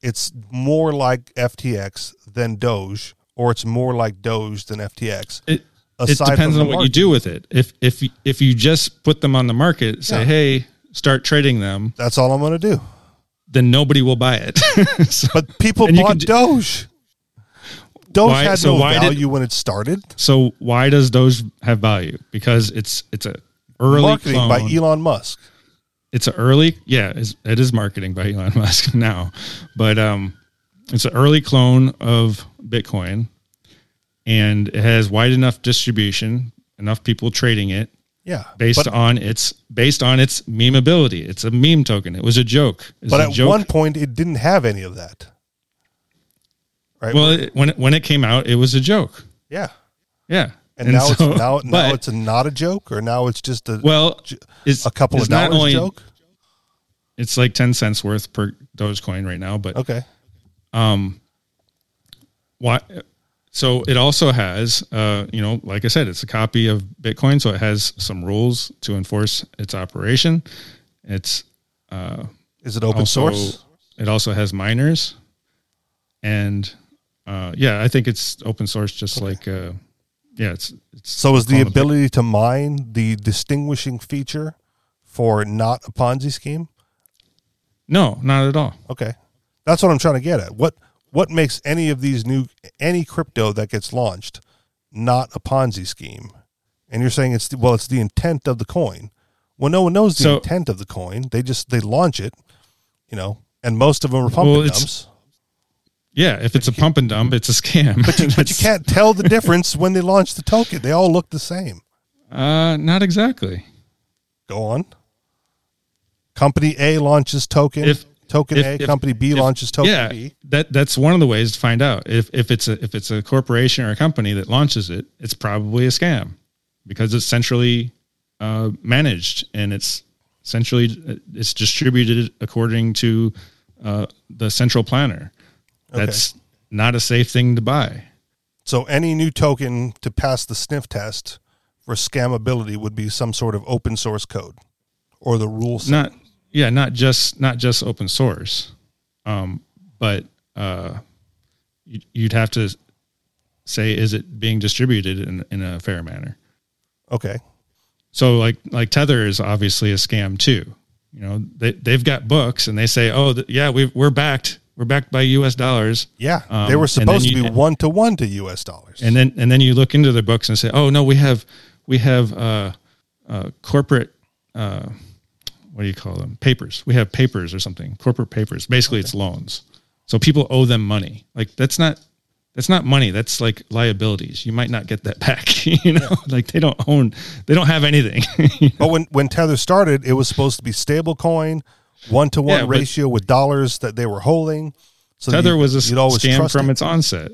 it's more like FTX than Doge, or it's more like Doge than FTX? It, it depends on the what you do with it. If if if you just put them on the market, say, Yeah. hey, start trading them, That's all I'm going to do. then nobody will buy it. So- But people bought Doge. Doge Why- had so no why did- value when it started. So why does those have value? Because it's it's a early Marketing clone. by Elon Musk. It's an early yeah, it's, marketing by Elon Musk now, but um, it's an early clone of Bitcoin, and it has wide enough distribution, enough people trading it Yeah, based but, on its based on its memeability. It's a meme token. It was a joke. But a at joke. one point it didn't have any of that. Right. well, it, when it, when it came out, it was a joke. yeah. Yeah, And, now so- it's now, now but- it's a, not a joke, or now it's just a well, it's a couple it's of not dollars only- joke. It's like ten cents worth per Dogecoin right now, but Okay, Um, why so it also has uh you know like i said it's a copy of bitcoin so it has some rules to enforce its operation it's is it open also source? it also has miners and uh yeah i think it's open source just like uh yeah it's it's So is the ability to mine the distinguishing feature for not a Ponzi scheme? no not at all Okay, that's what I'm trying to get at. What what makes any of these new any crypto that gets launched not a Ponzi scheme? And you're saying it's the, well, it's the intent of the coin. Well, no one knows the So- intent of the coin. They just they launch it, you know, and most of them are pumping Well, it's- dumps. Yeah if it's a pump and dump it's a scam But you, but you can't tell the difference when they launch the token. They all look the same. uh not exactly Go on. Company A launches token. If- token if- A. if- company B launches token yeah, B. That that's one of the ways to find out if if it's a if it's a corporation or a company that launches it, it's probably a scam because it's centrally uh, managed and it's essentially it's distributed according to uh, the central planner. That's not a safe thing to buy. So any new token to pass the sniff test for scamability would be some sort of open source code or the rules. Not yeah, not just not just open source, um, but uh, you- you'd have to say is it being distributed in, in a fair manner. Okay. So like like Tether is obviously a scam too. You know, they they've got books and they say, "Oh, th- yeah, we we're backed. We're backed by US dollars." Yeah. Um, they were supposed then to be one to one to US dollars. And then and then you look into their books and say, "Oh, no, we have we have uh uh corporate uh what do you call them? Papers. We have papers or something. Corporate papers. Basically it's loans. So people owe them money. Like that's not that's not money. That's like liabilities. You might not get that back, you know? Like they don't own they don't have anything. but when, when Tether started, it was supposed to be stable coin, one to one ratio with dollars that they were holding. So Tether you- was a scam from it. its onset.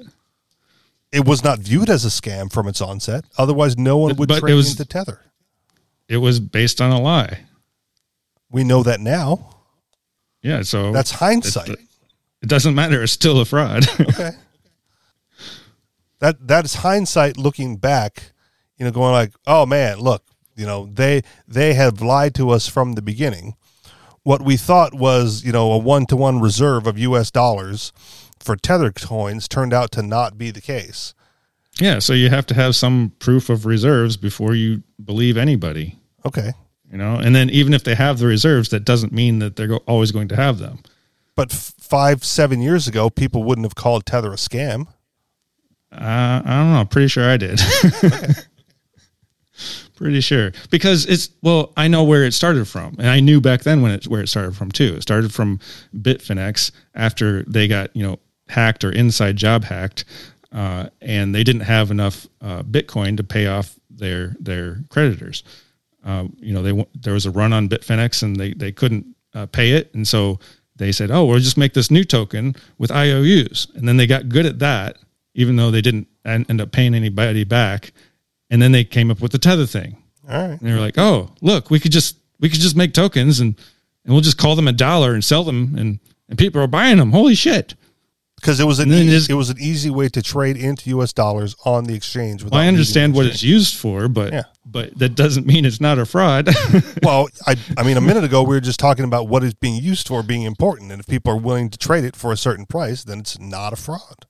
it was not viewed as a scam from its onset. Otherwise, no one would But trade was- into Tether. It was based on a lie. We know that now. Yeah, so That's hindsight. It, it doesn't matter. It's still a fraud. Okay. that that is hindsight looking back, you know, going like, oh man, look, you know, they they have lied to us from the beginning. What we thought was, you know, a one to one reserve of US dollars for Tether coins turned out to not be the case. yeah, so you have to have some proof of reserves before you believe anybody. Okay. You know, and then even if they have the reserves, that doesn't mean that they're go- always going to have them. But f- five, seven years ago, people wouldn't have called Tether a scam. Uh, I don't know. Pretty sure I did. Pretty sure because it's well, I know where it started from, and I knew back then when it where it started from too. It started from Bitfinex after they got you know hacked or inside job hacked, uh, and they didn't have enough uh, Bitcoin to pay off their their creditors. Uh, you know, they there was a run on Bitfinex, and they they couldn't uh, pay it, and so they said, "Oh, we'll just make this new token with IOUs," and then they got good at that even though they didn't end up paying anybody back. And then they came up with the tether thing. All right. And they were like, "Oh, look, we could just we could just make tokens and and we'll just call them a dollar and sell them and and people are buying them. Holy shit!" Because it was an easy, it was an easy way to trade into U.S. dollars on the exchange. Well, I understand what it's used for, but yeah. but that doesn't mean it's not a fraud. well, I I mean, a minute ago we were just talking about what is being used for being important, and if people are willing to trade it for a certain price, then it's not a fraud.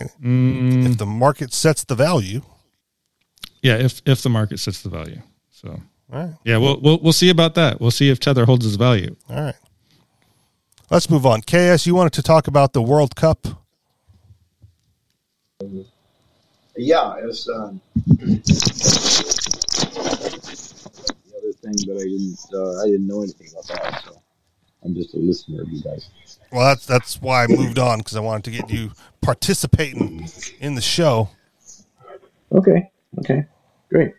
Right? Mm. If the market sets the value. Yeah, if if the market sets the value. So right. yeah, we'll we'll we'll see about that. We'll see if Tether holds its value. All right. Let's move on. KS, you wanted to talk about the World Cup. Yeah, it was um, the other thing, but I didn't. Uh, I didn't know anything about that, so I'm just a listener of you guys. Well, that's that's why I moved on because I wanted to get you participating in the show. Okay. Okay. Great.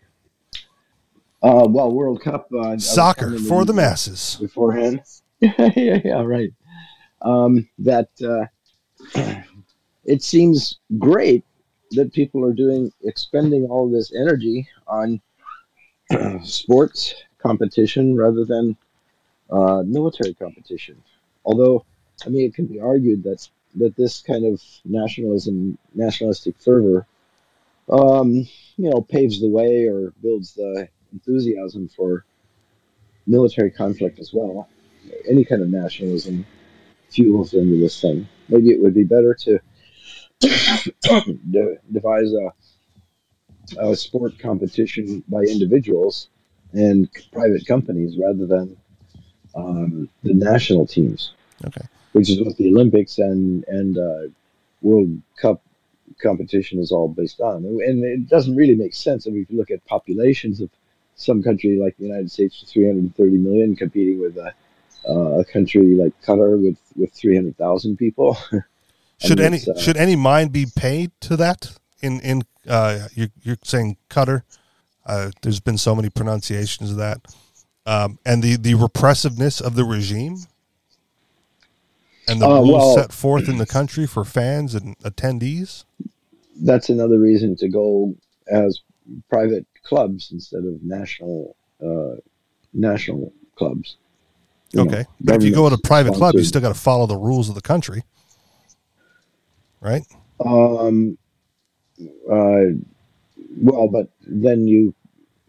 Uh, well, World Cup uh, soccer for the masses beforehand. yeah, yeah, right. Um, that uh, it seems great that people are doing expending all this energy on sports competition rather than uh, military competition. Although, I mean, it can be argued that that this kind of nationalism, nationalistic fervor, um, you know, paves the way or builds the enthusiasm for military conflict as well. Any kind of nationalism fuels into this thing. Maybe it would be better to devise a, a sport competition by individuals and private companies rather than um, the national teams. Okay. Which is what the Olympics and and uh, World Cup competition is all based on, and it doesn't really make sense. I mean, if you look at populations of some country like the United States, with 330 million, competing with a, uh, a country like Qatar with with 300,000 people. should any uh, should any mind be paid to that? In in uh, you're, you're saying Qatar. Uh, there's been so many pronunciations of that um, and the the repressiveness of the regime and the uh, rules well, set forth in the country for fans and attendees. That's another reason to go as private clubs instead of national uh, national clubs. You okay, know, but if you go to a private club, you still got to follow the rules of the country, right? Um. Uh, well, but then you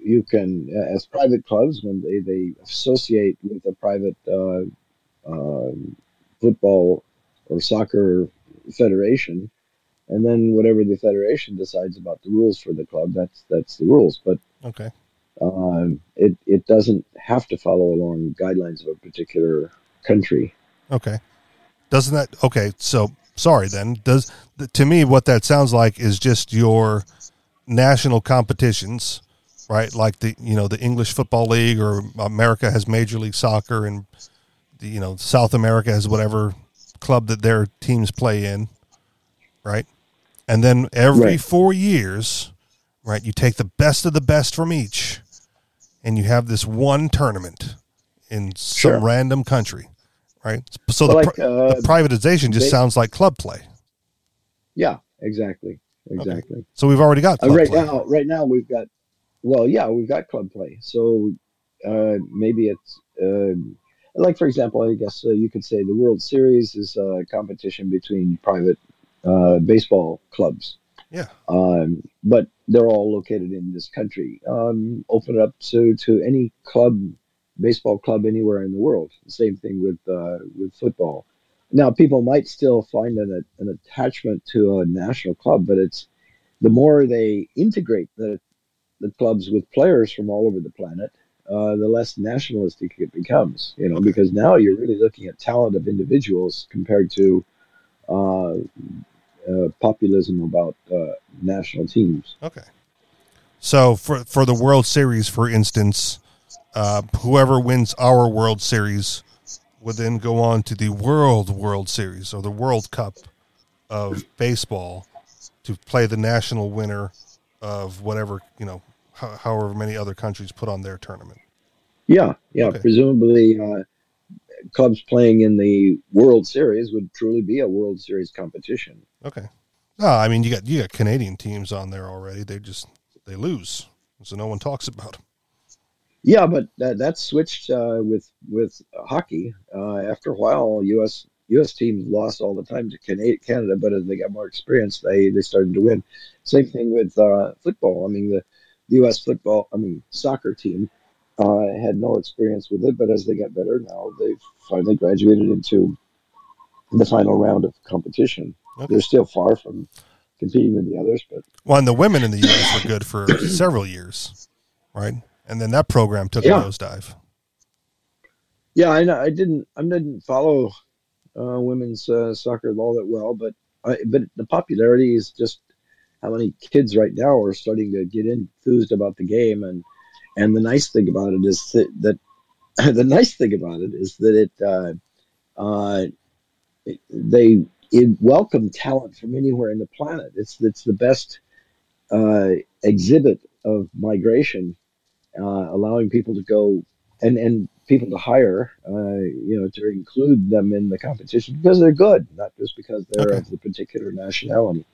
you can, as private clubs, when they, they associate with a private uh, uh, football or soccer federation, and then whatever the federation decides about the rules for the club, that's that's the rules. But okay, um, it it doesn't have to follow along guidelines of a particular country. Okay, doesn't that? Okay, so sorry then. Does to me what that sounds like is just your national competitions right? Like the you know the English Football League or America has Major League Soccer, and the, you know South America has whatever club that their teams play in, right? And then every right. four years, right, you take the best of the best from each, and you have this one tournament in some sure. random country, right? So the, like, uh, the, privatization just they, sounds like club play. Yeah, exactly, exactly. Okay. So we've already got uh, right play. now. Right now, we've got well, yeah, we've got club play. So uh, maybe it's uh, like, for example, I guess uh, you could say the World Series is a competition between private uh, baseball clubs. Yeah. Um, but they're all located in this country. Um, open it up to, to any club, baseball club anywhere in the world. Same thing with uh, with football. Now, people might still find an, an attachment to a national club, but it's the more they integrate the the clubs with players from all over the planet, uh, the less nationalistic it becomes. You know, because now you're really looking at talent of individuals compared to uh, uh, populism about uh, national teams. Okay. So for for the World Series, for instance, uh, whoever wins our World Series would then go on to the World World Series or the World Cup of baseball to play the national winner of whatever you know however many other countries put on their tournament. Yeah, yeah. Okay. Presumably, uh, clubs playing in the World Series would truly be a World Series competition. Okay. No, I mean you got you got Canadian teams on there already. They just they lose, so no one talks about them. Yeah, but that, that switched uh, with with hockey. Uh, after a while, U.S. U.S. teams lost all the time to Canada, but as they got more experience, they they started to win. Same thing with uh, football. I mean, the, the U.S. football, I mean, soccer team uh, had no experience with it, but as they got better, now they've finally graduated into the final round of competition. Okay. They're still far from competing with the others, but well, and the women in the U.S. were good for several years, right? And then that program took yeah. a nosedive. Yeah, I know. I didn't. I didn't follow uh, women's uh, soccer all that well, but I, but the popularity is just how many kids right now are starting to get enthused about the game, and and the nice thing about it is that, that the nice thing about it is that it, uh, uh, it they it welcome talent from anywhere in the planet. It's it's the best uh, exhibit of migration, uh, allowing people to go and and people to hire, uh, you know, to include them in the competition because they're good, not just because they're okay. of the particular nationality.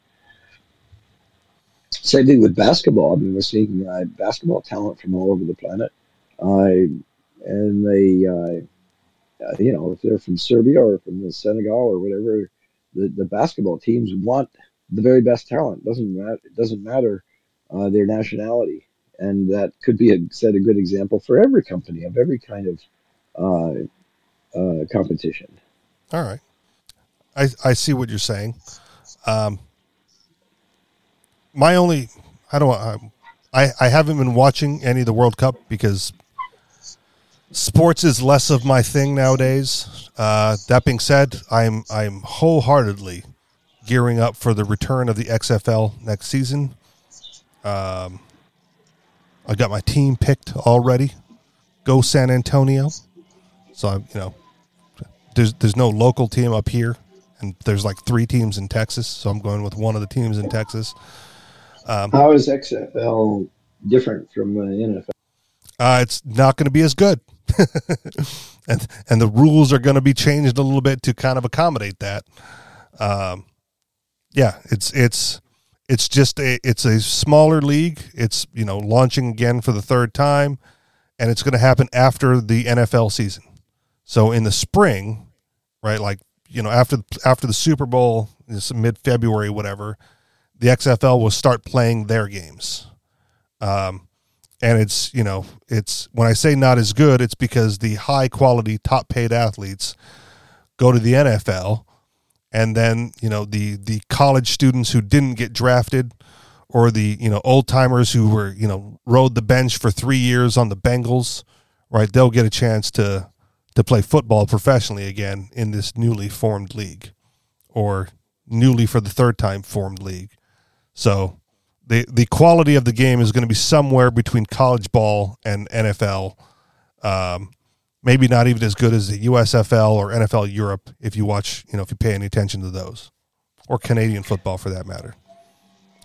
Same thing with basketball. I mean, we're seeing uh, basketball talent from all over the planet, uh, and they, uh, you know, if they're from Serbia or from Senegal or whatever, the, the basketball teams want the very best talent. doesn't matter. It doesn't matter their nationality, and that could be a, set a good example for every company of every kind of uh, uh, competition. All right, I I see what you're saying. Um, my only I don't I I haven't been watching any of the World Cup because sports is less of my thing nowadays. Uh, that being said, I'm I'm wholeheartedly gearing up for the return of the XFL next season. Um, I got my team picked already. Go San Antonio. So I'm, you know, there's there's no local team up here, and there's like three teams in Texas. So I'm going with one of the teams in Texas. Um, How is XFL different from uh, NFL? Uh, it's not going to be as good, and and the rules are going to be changed a little bit to kind of accommodate that. Um, yeah, it's it's it's just a it's a smaller league. It's you know launching again for the third time, and it's going to happen after the NFL season. So in the spring, right, like you know after after the Super Bowl, it's mid February, whatever the XFL will start playing their games. Um, and it's you know it's when I say not as good, it's because the high quality, top paid athletes go to the NFL, and then you know the the college students who didn't get drafted, or the you know old timers who were you know rode the bench for three years on the Bengals, right? They'll get a chance to to play football professionally again in this newly formed league, or newly for the third time formed league. So the the quality of the game is going to be somewhere between college ball and NFL. Um, maybe not even as good as the USFL or NFL Europe if you watch, you know, if you pay any attention to those, or Canadian football for that matter.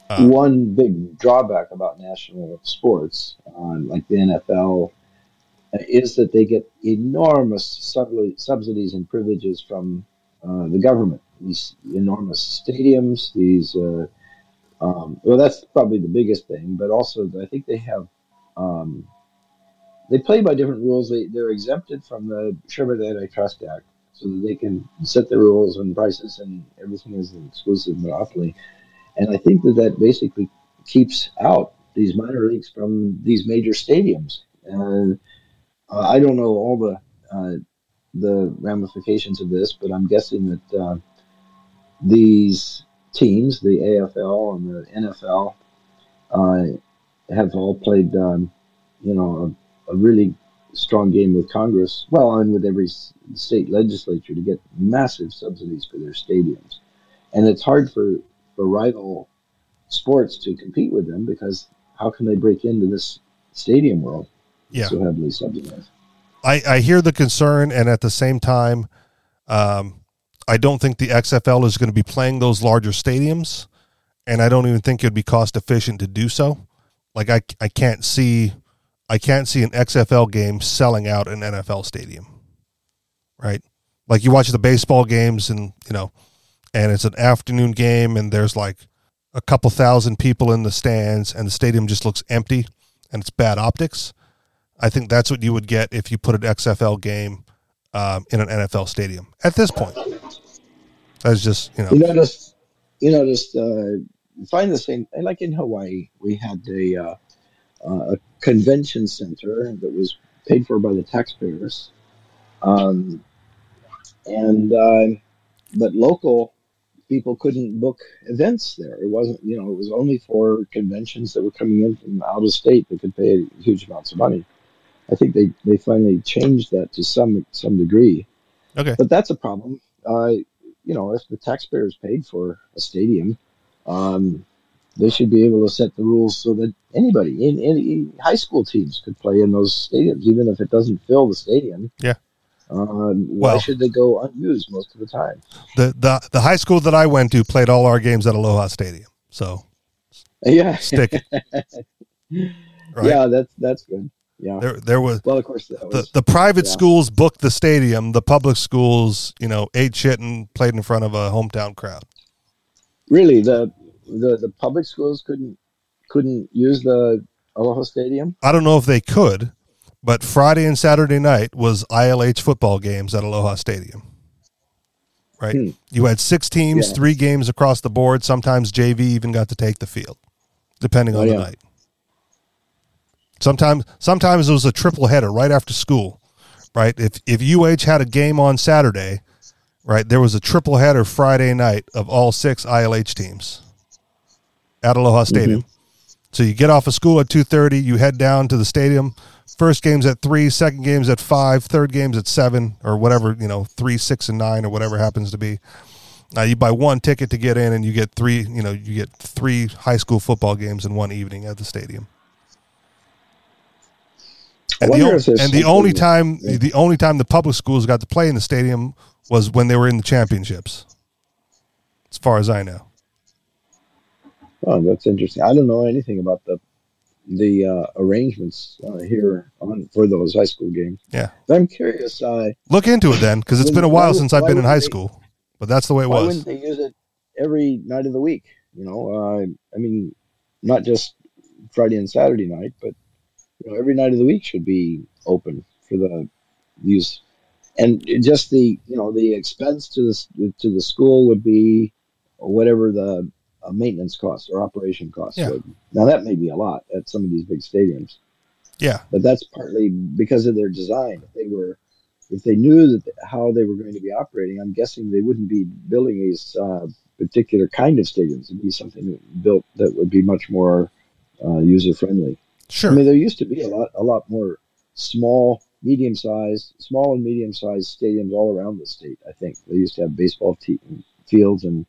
Um, One big drawback about national sports, uh, like the NFL, is that they get enormous subsidies and privileges from uh, the government. These enormous stadiums, these uh, um, well, that's probably the biggest thing, but also I think they have um, they play by different rules. They they're exempted from the Sherman Antitrust Act, so that they can set the rules and prices, and everything is an exclusive monopoly. And I think that that basically keeps out these minor leagues from these major stadiums. And uh, I don't know all the uh, the ramifications of this, but I'm guessing that uh, these teams, the AFL and the NFL, uh, have all played, um, you know, a, a, really strong game with Congress, well, and with every state legislature to get massive subsidies for their stadiums. And it's hard for, for rival sports to compete with them because how can they break into this stadium world yeah. so heavily subsidized? I, I hear the concern, and at the same time, um, I don't think the XFL is going to be playing those larger stadiums, and I don't even think it'd be cost efficient to do so. Like I, I can't see, I can't see an XFL game selling out an NFL stadium, right? Like you watch the baseball games, and you know, and it's an afternoon game, and there's like a couple thousand people in the stands and the stadium just looks empty and it's bad optics. I think that's what you would get if you put an XFL game um, in an NFL stadium at this point. That's just you know. You notice, you notice, uh, find the same. Like in Hawaii, we had a, uh, uh, a convention center that was paid for by the taxpayers, um, and uh, but local people couldn't book events there. It wasn't, you know, it was only for conventions that were coming in from out of state that could pay huge amounts of money. I think they, they finally changed that to some some degree. Okay, but that's a problem. Uh, you know, if the taxpayers paid for a stadium, um, they should be able to set the rules so that anybody in any high school teams could play in those stadiums, even if it doesn't fill the stadium. Yeah. Uh, why should they go unused most of the time? The the the high school that I went to played all our games at Aloha Stadium, so yeah, stick it. Right? Yeah, that's that's good. Yeah, there there was well, of course, was, the the private yeah. schools booked the stadium. The public schools, you know, ate shit and played in front of a hometown crowd. Really, the the the public schools couldn't couldn't use the Aloha Stadium. I don't know if they could, but Friday and Saturday night was ILH football games at Aloha Stadium. Right? Hmm. You had six teams, yeah. three games across the board. Sometimes JV even got to take the field, depending oh, on yeah. the night. Sometimes sometimes it was a triple header right after school. Right? If if UH had a game on Saturday, right, there was a triple header Friday night of all six ILH teams at Aloha Stadium. Mm-hmm. So you get off of school at two thirty, you head down to the stadium First game's at three, second game's at five, third game's at seven, or whatever, you know, three, six, and nine, or whatever happens to be. Now you buy one ticket to get in, and you get three. You know, you get three high school football games in one evening at the stadium. And, the, and the only time, yeah. the only time the public schools got to play in the stadium was when they were in the championships. As far as I know. Oh, that's interesting. I don't know anything about the the uh, arrangements uh, here on for those high school games. Yeah, I'm curious. Uh, Look into it then, because it's been a while since I've been in high they, school. But that's the way it why was. Why wouldn't they use it every night of the week? You know, uh, I mean, not just Friday and Saturday night, but you know, every night of the week should be open for the use. And just the you know the expense to the to the school would be whatever the uh, maintenance costs or operation costs. Yeah. now that may be a lot at some of these big stadiums. Yeah, but that's partly because of their design. If they were, if they knew that how they were going to be operating, I'm guessing they wouldn't be building these uh, particular kind of stadiums. It'd be something built that would be much more uh, user friendly. Sure. I mean, there used to be a lot, a lot more small, medium sized, small and medium sized stadiums all around the state. I think they used to have baseball te- fields and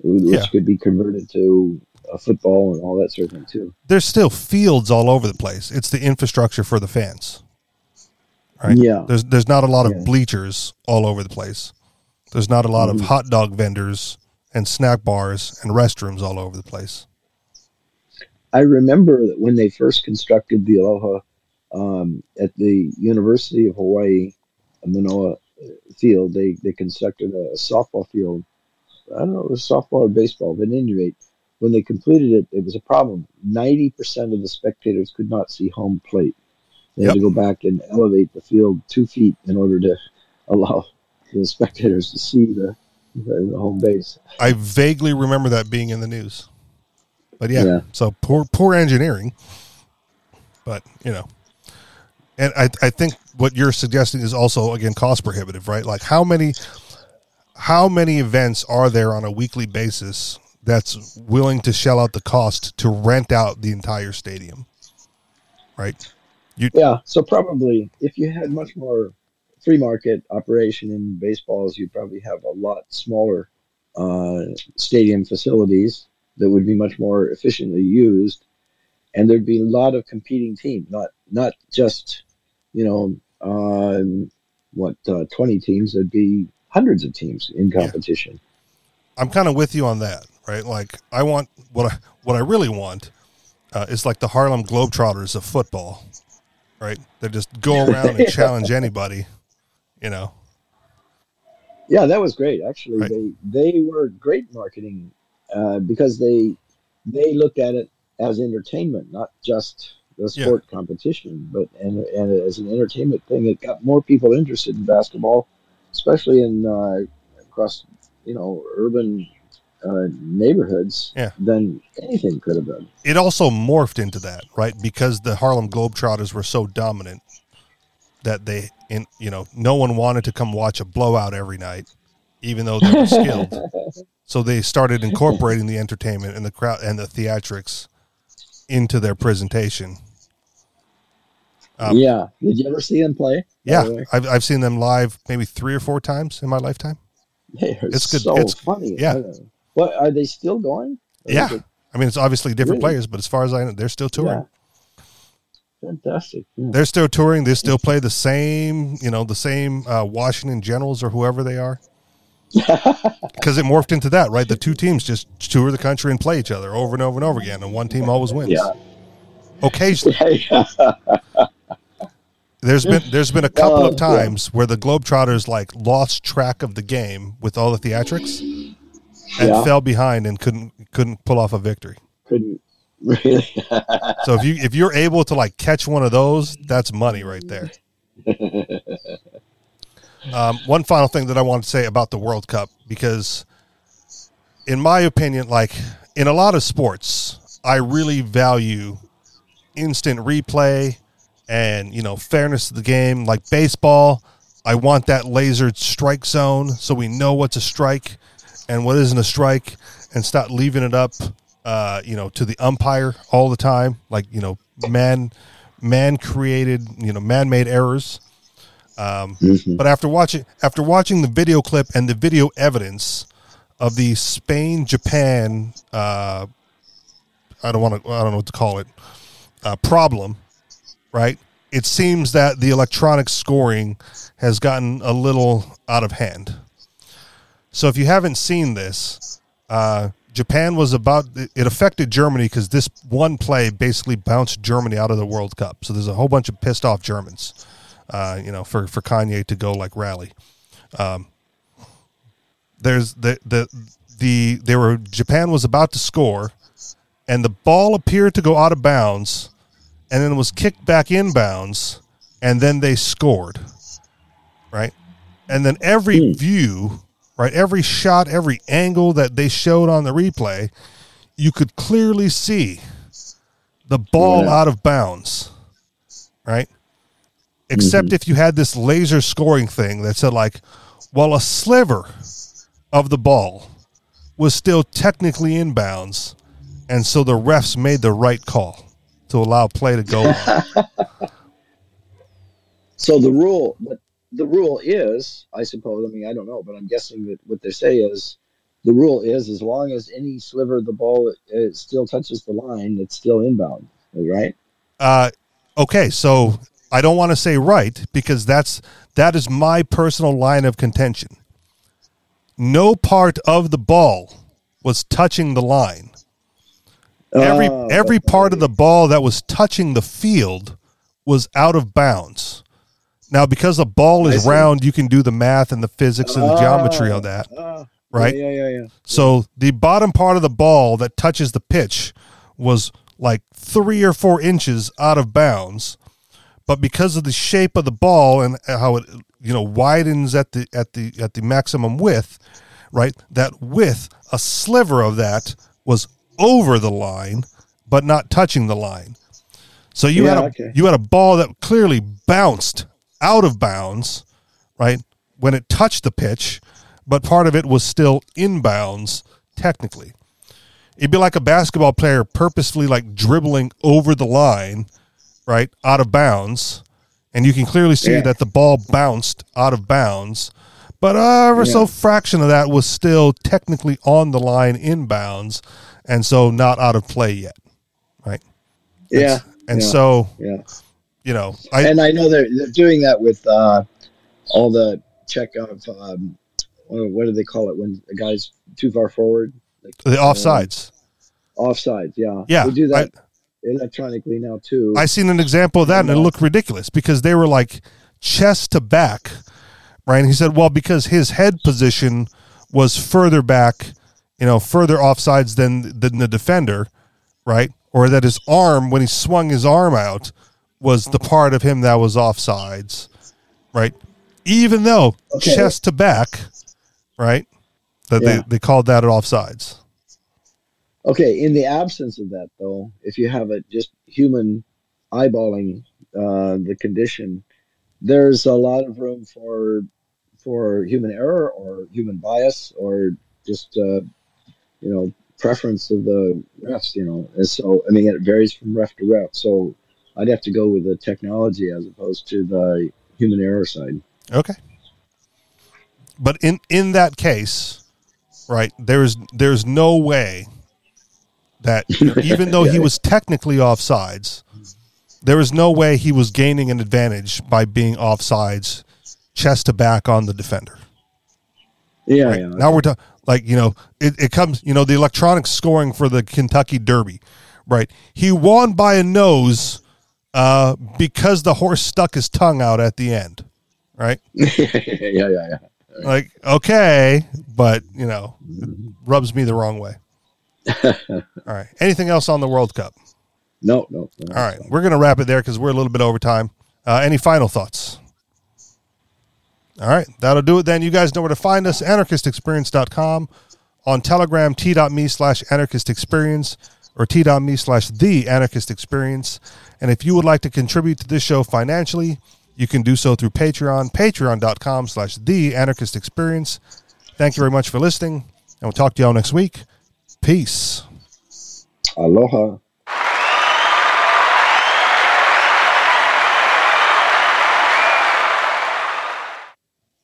which yeah. could be converted to a football and all that sort of thing too. There's still fields all over the place. It's the infrastructure for the fans. Right? Yeah. There's there's not a lot of yeah. bleachers all over the place. There's not a lot mm-hmm. of hot dog vendors and snack bars and restrooms all over the place. I remember that when they first constructed the Aloha um, at the University of Hawaii Manoa field, they, they constructed a softball field I don't know, it was softball or baseball, but at any rate, when they completed it, it was a problem. 90% of the spectators could not see home plate. They yep. had to go back and elevate the field two feet in order to allow the spectators to see the, the, the home base. I vaguely remember that being in the news. But yeah, yeah, so poor poor engineering. But, you know, and I, I think what you're suggesting is also again cost prohibitive, right? Like how many how many events are there on a weekly basis that's willing to shell out the cost to rent out the entire stadium? Right? You, yeah, so probably if you had much more free market operation in baseballs, you'd probably have a lot smaller uh, stadium facilities that would be much more efficiently used, and there'd be a lot of competing teams, not not just you know um, what uh, twenty teams. There'd be hundreds of teams in competition. Yeah. I'm kind of with you on that, right? Like I want what I what I really want uh, is like the Harlem Globetrotters of football, right? They just go around and challenge anybody, you know. Yeah, that was great. Actually, right. they they were great marketing uh, because they they look at it as entertainment, not just the Yeah. sport competition, but and and as an entertainment thing, it got more people interested in basketball, especially in uh, across you know urban uh, neighborhoods Yeah. than anything could have been. it also morphed into that, right? Because the Harlem Globetrotters were so dominant that they, in you know, no one wanted to come watch a blowout every night, even though they were skilled. so they started incorporating the entertainment and the crowd and the theatrics into their presentation. Um, yeah, did you ever see them play? Yeah. I've I've seen them live maybe three or four times in my lifetime. They are It's good- So it's- funny. yeah. I don't know. What are they still going? Or Yeah, it- I mean it's obviously different Really? players, but as far as I know, they're still touring. yeah. Fantastic. Yeah. They're still touring. They still play the same, you know, the same uh, Washington Generals or whoever they are. Because it morphed into that, right? The two teams just tour the country and play each other over and over and over again, and one team always wins. Yeah. Occasionally, there's been there's been a couple of oh, times where the Globetrotters like lost track of the game with all the theatrics and Yeah. fell behind and couldn't couldn't pull off a victory. Couldn't really. So if you if you're able to like catch one of those, that's money right there. Um, one final thing that I want to say about the World Cup, because in my opinion, like in a lot of sports, I really value instant replay and you know fairness of the game. Like baseball, I want that lasered strike zone so we know what's a strike and what isn't a strike, and stop leaving it up, uh, you know, to the umpire all the time. Like you know, man, man created, you know, man made errors. But after watching after watching the video clip and the video evidence of the Spain Japan, uh, I don't want to I don't know what to call it, uh, problem, right? It seems that the electronic scoring has gotten a little out of hand. So if you haven't seen this, uh, Japan was about it affected Germany because this one play basically bounced Germany out of the World Cup. So there's a whole bunch of pissed off Germans uh, you know, for, for Kanye to go like rally. Um, there's the, the, the, they were, Japan was about to score and the ball appeared to go out of bounds and then was kicked back in bounds and then they scored. Right. And then every view, right, every shot, every angle that they showed on the replay, you could clearly see the ball Yeah. out of bounds. Right except if you had this laser scoring thing that said like well a sliver of the ball was still technically in bounds and so the refs made the right call to allow play to go on. So the rule, but the rule is, I suppose. I mean, I don't know, but I'm guessing that what they say is the rule is as long as any sliver of the ball it still touches the line, it's still inbound, right? uh, okay so i don't want to say right because that's that is my personal line of contention no part of the ball was touching the line every Oh, every part of the ball that was touching the field was out of bounds. Now, because the ball is round, you can do the math and the physics and the geometry on that, Ah, right? Yeah, yeah, yeah. yeah. So the bottom part of the ball that touches the pitch was like three or four inches out of bounds, but because of the shape of the ball and how it you know widens at the at the at the maximum width, right? That width, a sliver of that was over the line, but not touching the line. So you Yeah, had a okay. you had a ball that clearly bounced out of bounds, right? When it touched the pitch, but part of it was still inbounds technically. It'd be like a basketball player purposefully like dribbling over the line, right, out of bounds, and you can clearly see Yeah. that the ball bounced out of bounds, but ever so fraction of that was still technically on the line inbounds, and so not out of play yet, right? Yeah. And yeah, so yeah. you know, I and I know they're, they're doing that with uh, all the check of um, what, do they call it when the guy's too far forward? Like, the offsides. offsides, yeah. Yeah, They do that electronically now too. I seen an example of that, and it looked ridiculous because they were like chest to back, right? And he said, well, because his head position was further back, you know, further offsides than than the defender, right? Or that his arm, when he swung his arm out, was the part of him that was offsides, right? Even though Okay. chest to back, right? That Yeah. they, they called that an offsides. Okay, in the absence of that, though, if you have a just human eyeballing uh, the condition, there's a lot of room for for human error or human bias or just uh, you know preference of the refs. You know, and so I mean it varies from ref to ref. So I'd have to go with the technology as opposed to the human error side. Okay. But in in that case, right, there's there's no way that even though he was technically offsides, there was no way he was gaining an advantage by being offsides chest to back on the defender. Yeah, Right? yeah. Now we're talking like you know it, it comes you know the electronic scoring for the Kentucky Derby, right? He won by a nose uh, because the horse stuck his tongue out at the end, right? yeah, yeah, yeah. like okay but you know it rubs me the wrong way all right. Anything else on the world cup? No, no. no. All right. We're gonna wrap it there because we're a little bit over time. Uh, any final thoughts? All right. That'll do it then. You guys know where to find us anarchistexperience.com on telegram t.me slash anarchist experience or t.me slash the anarchist experience and if you would like to contribute to this show financially you can do so through patreon patreon.com slash the anarchist experience thank you very much for listening and we'll talk to y'all next week peace Aloha.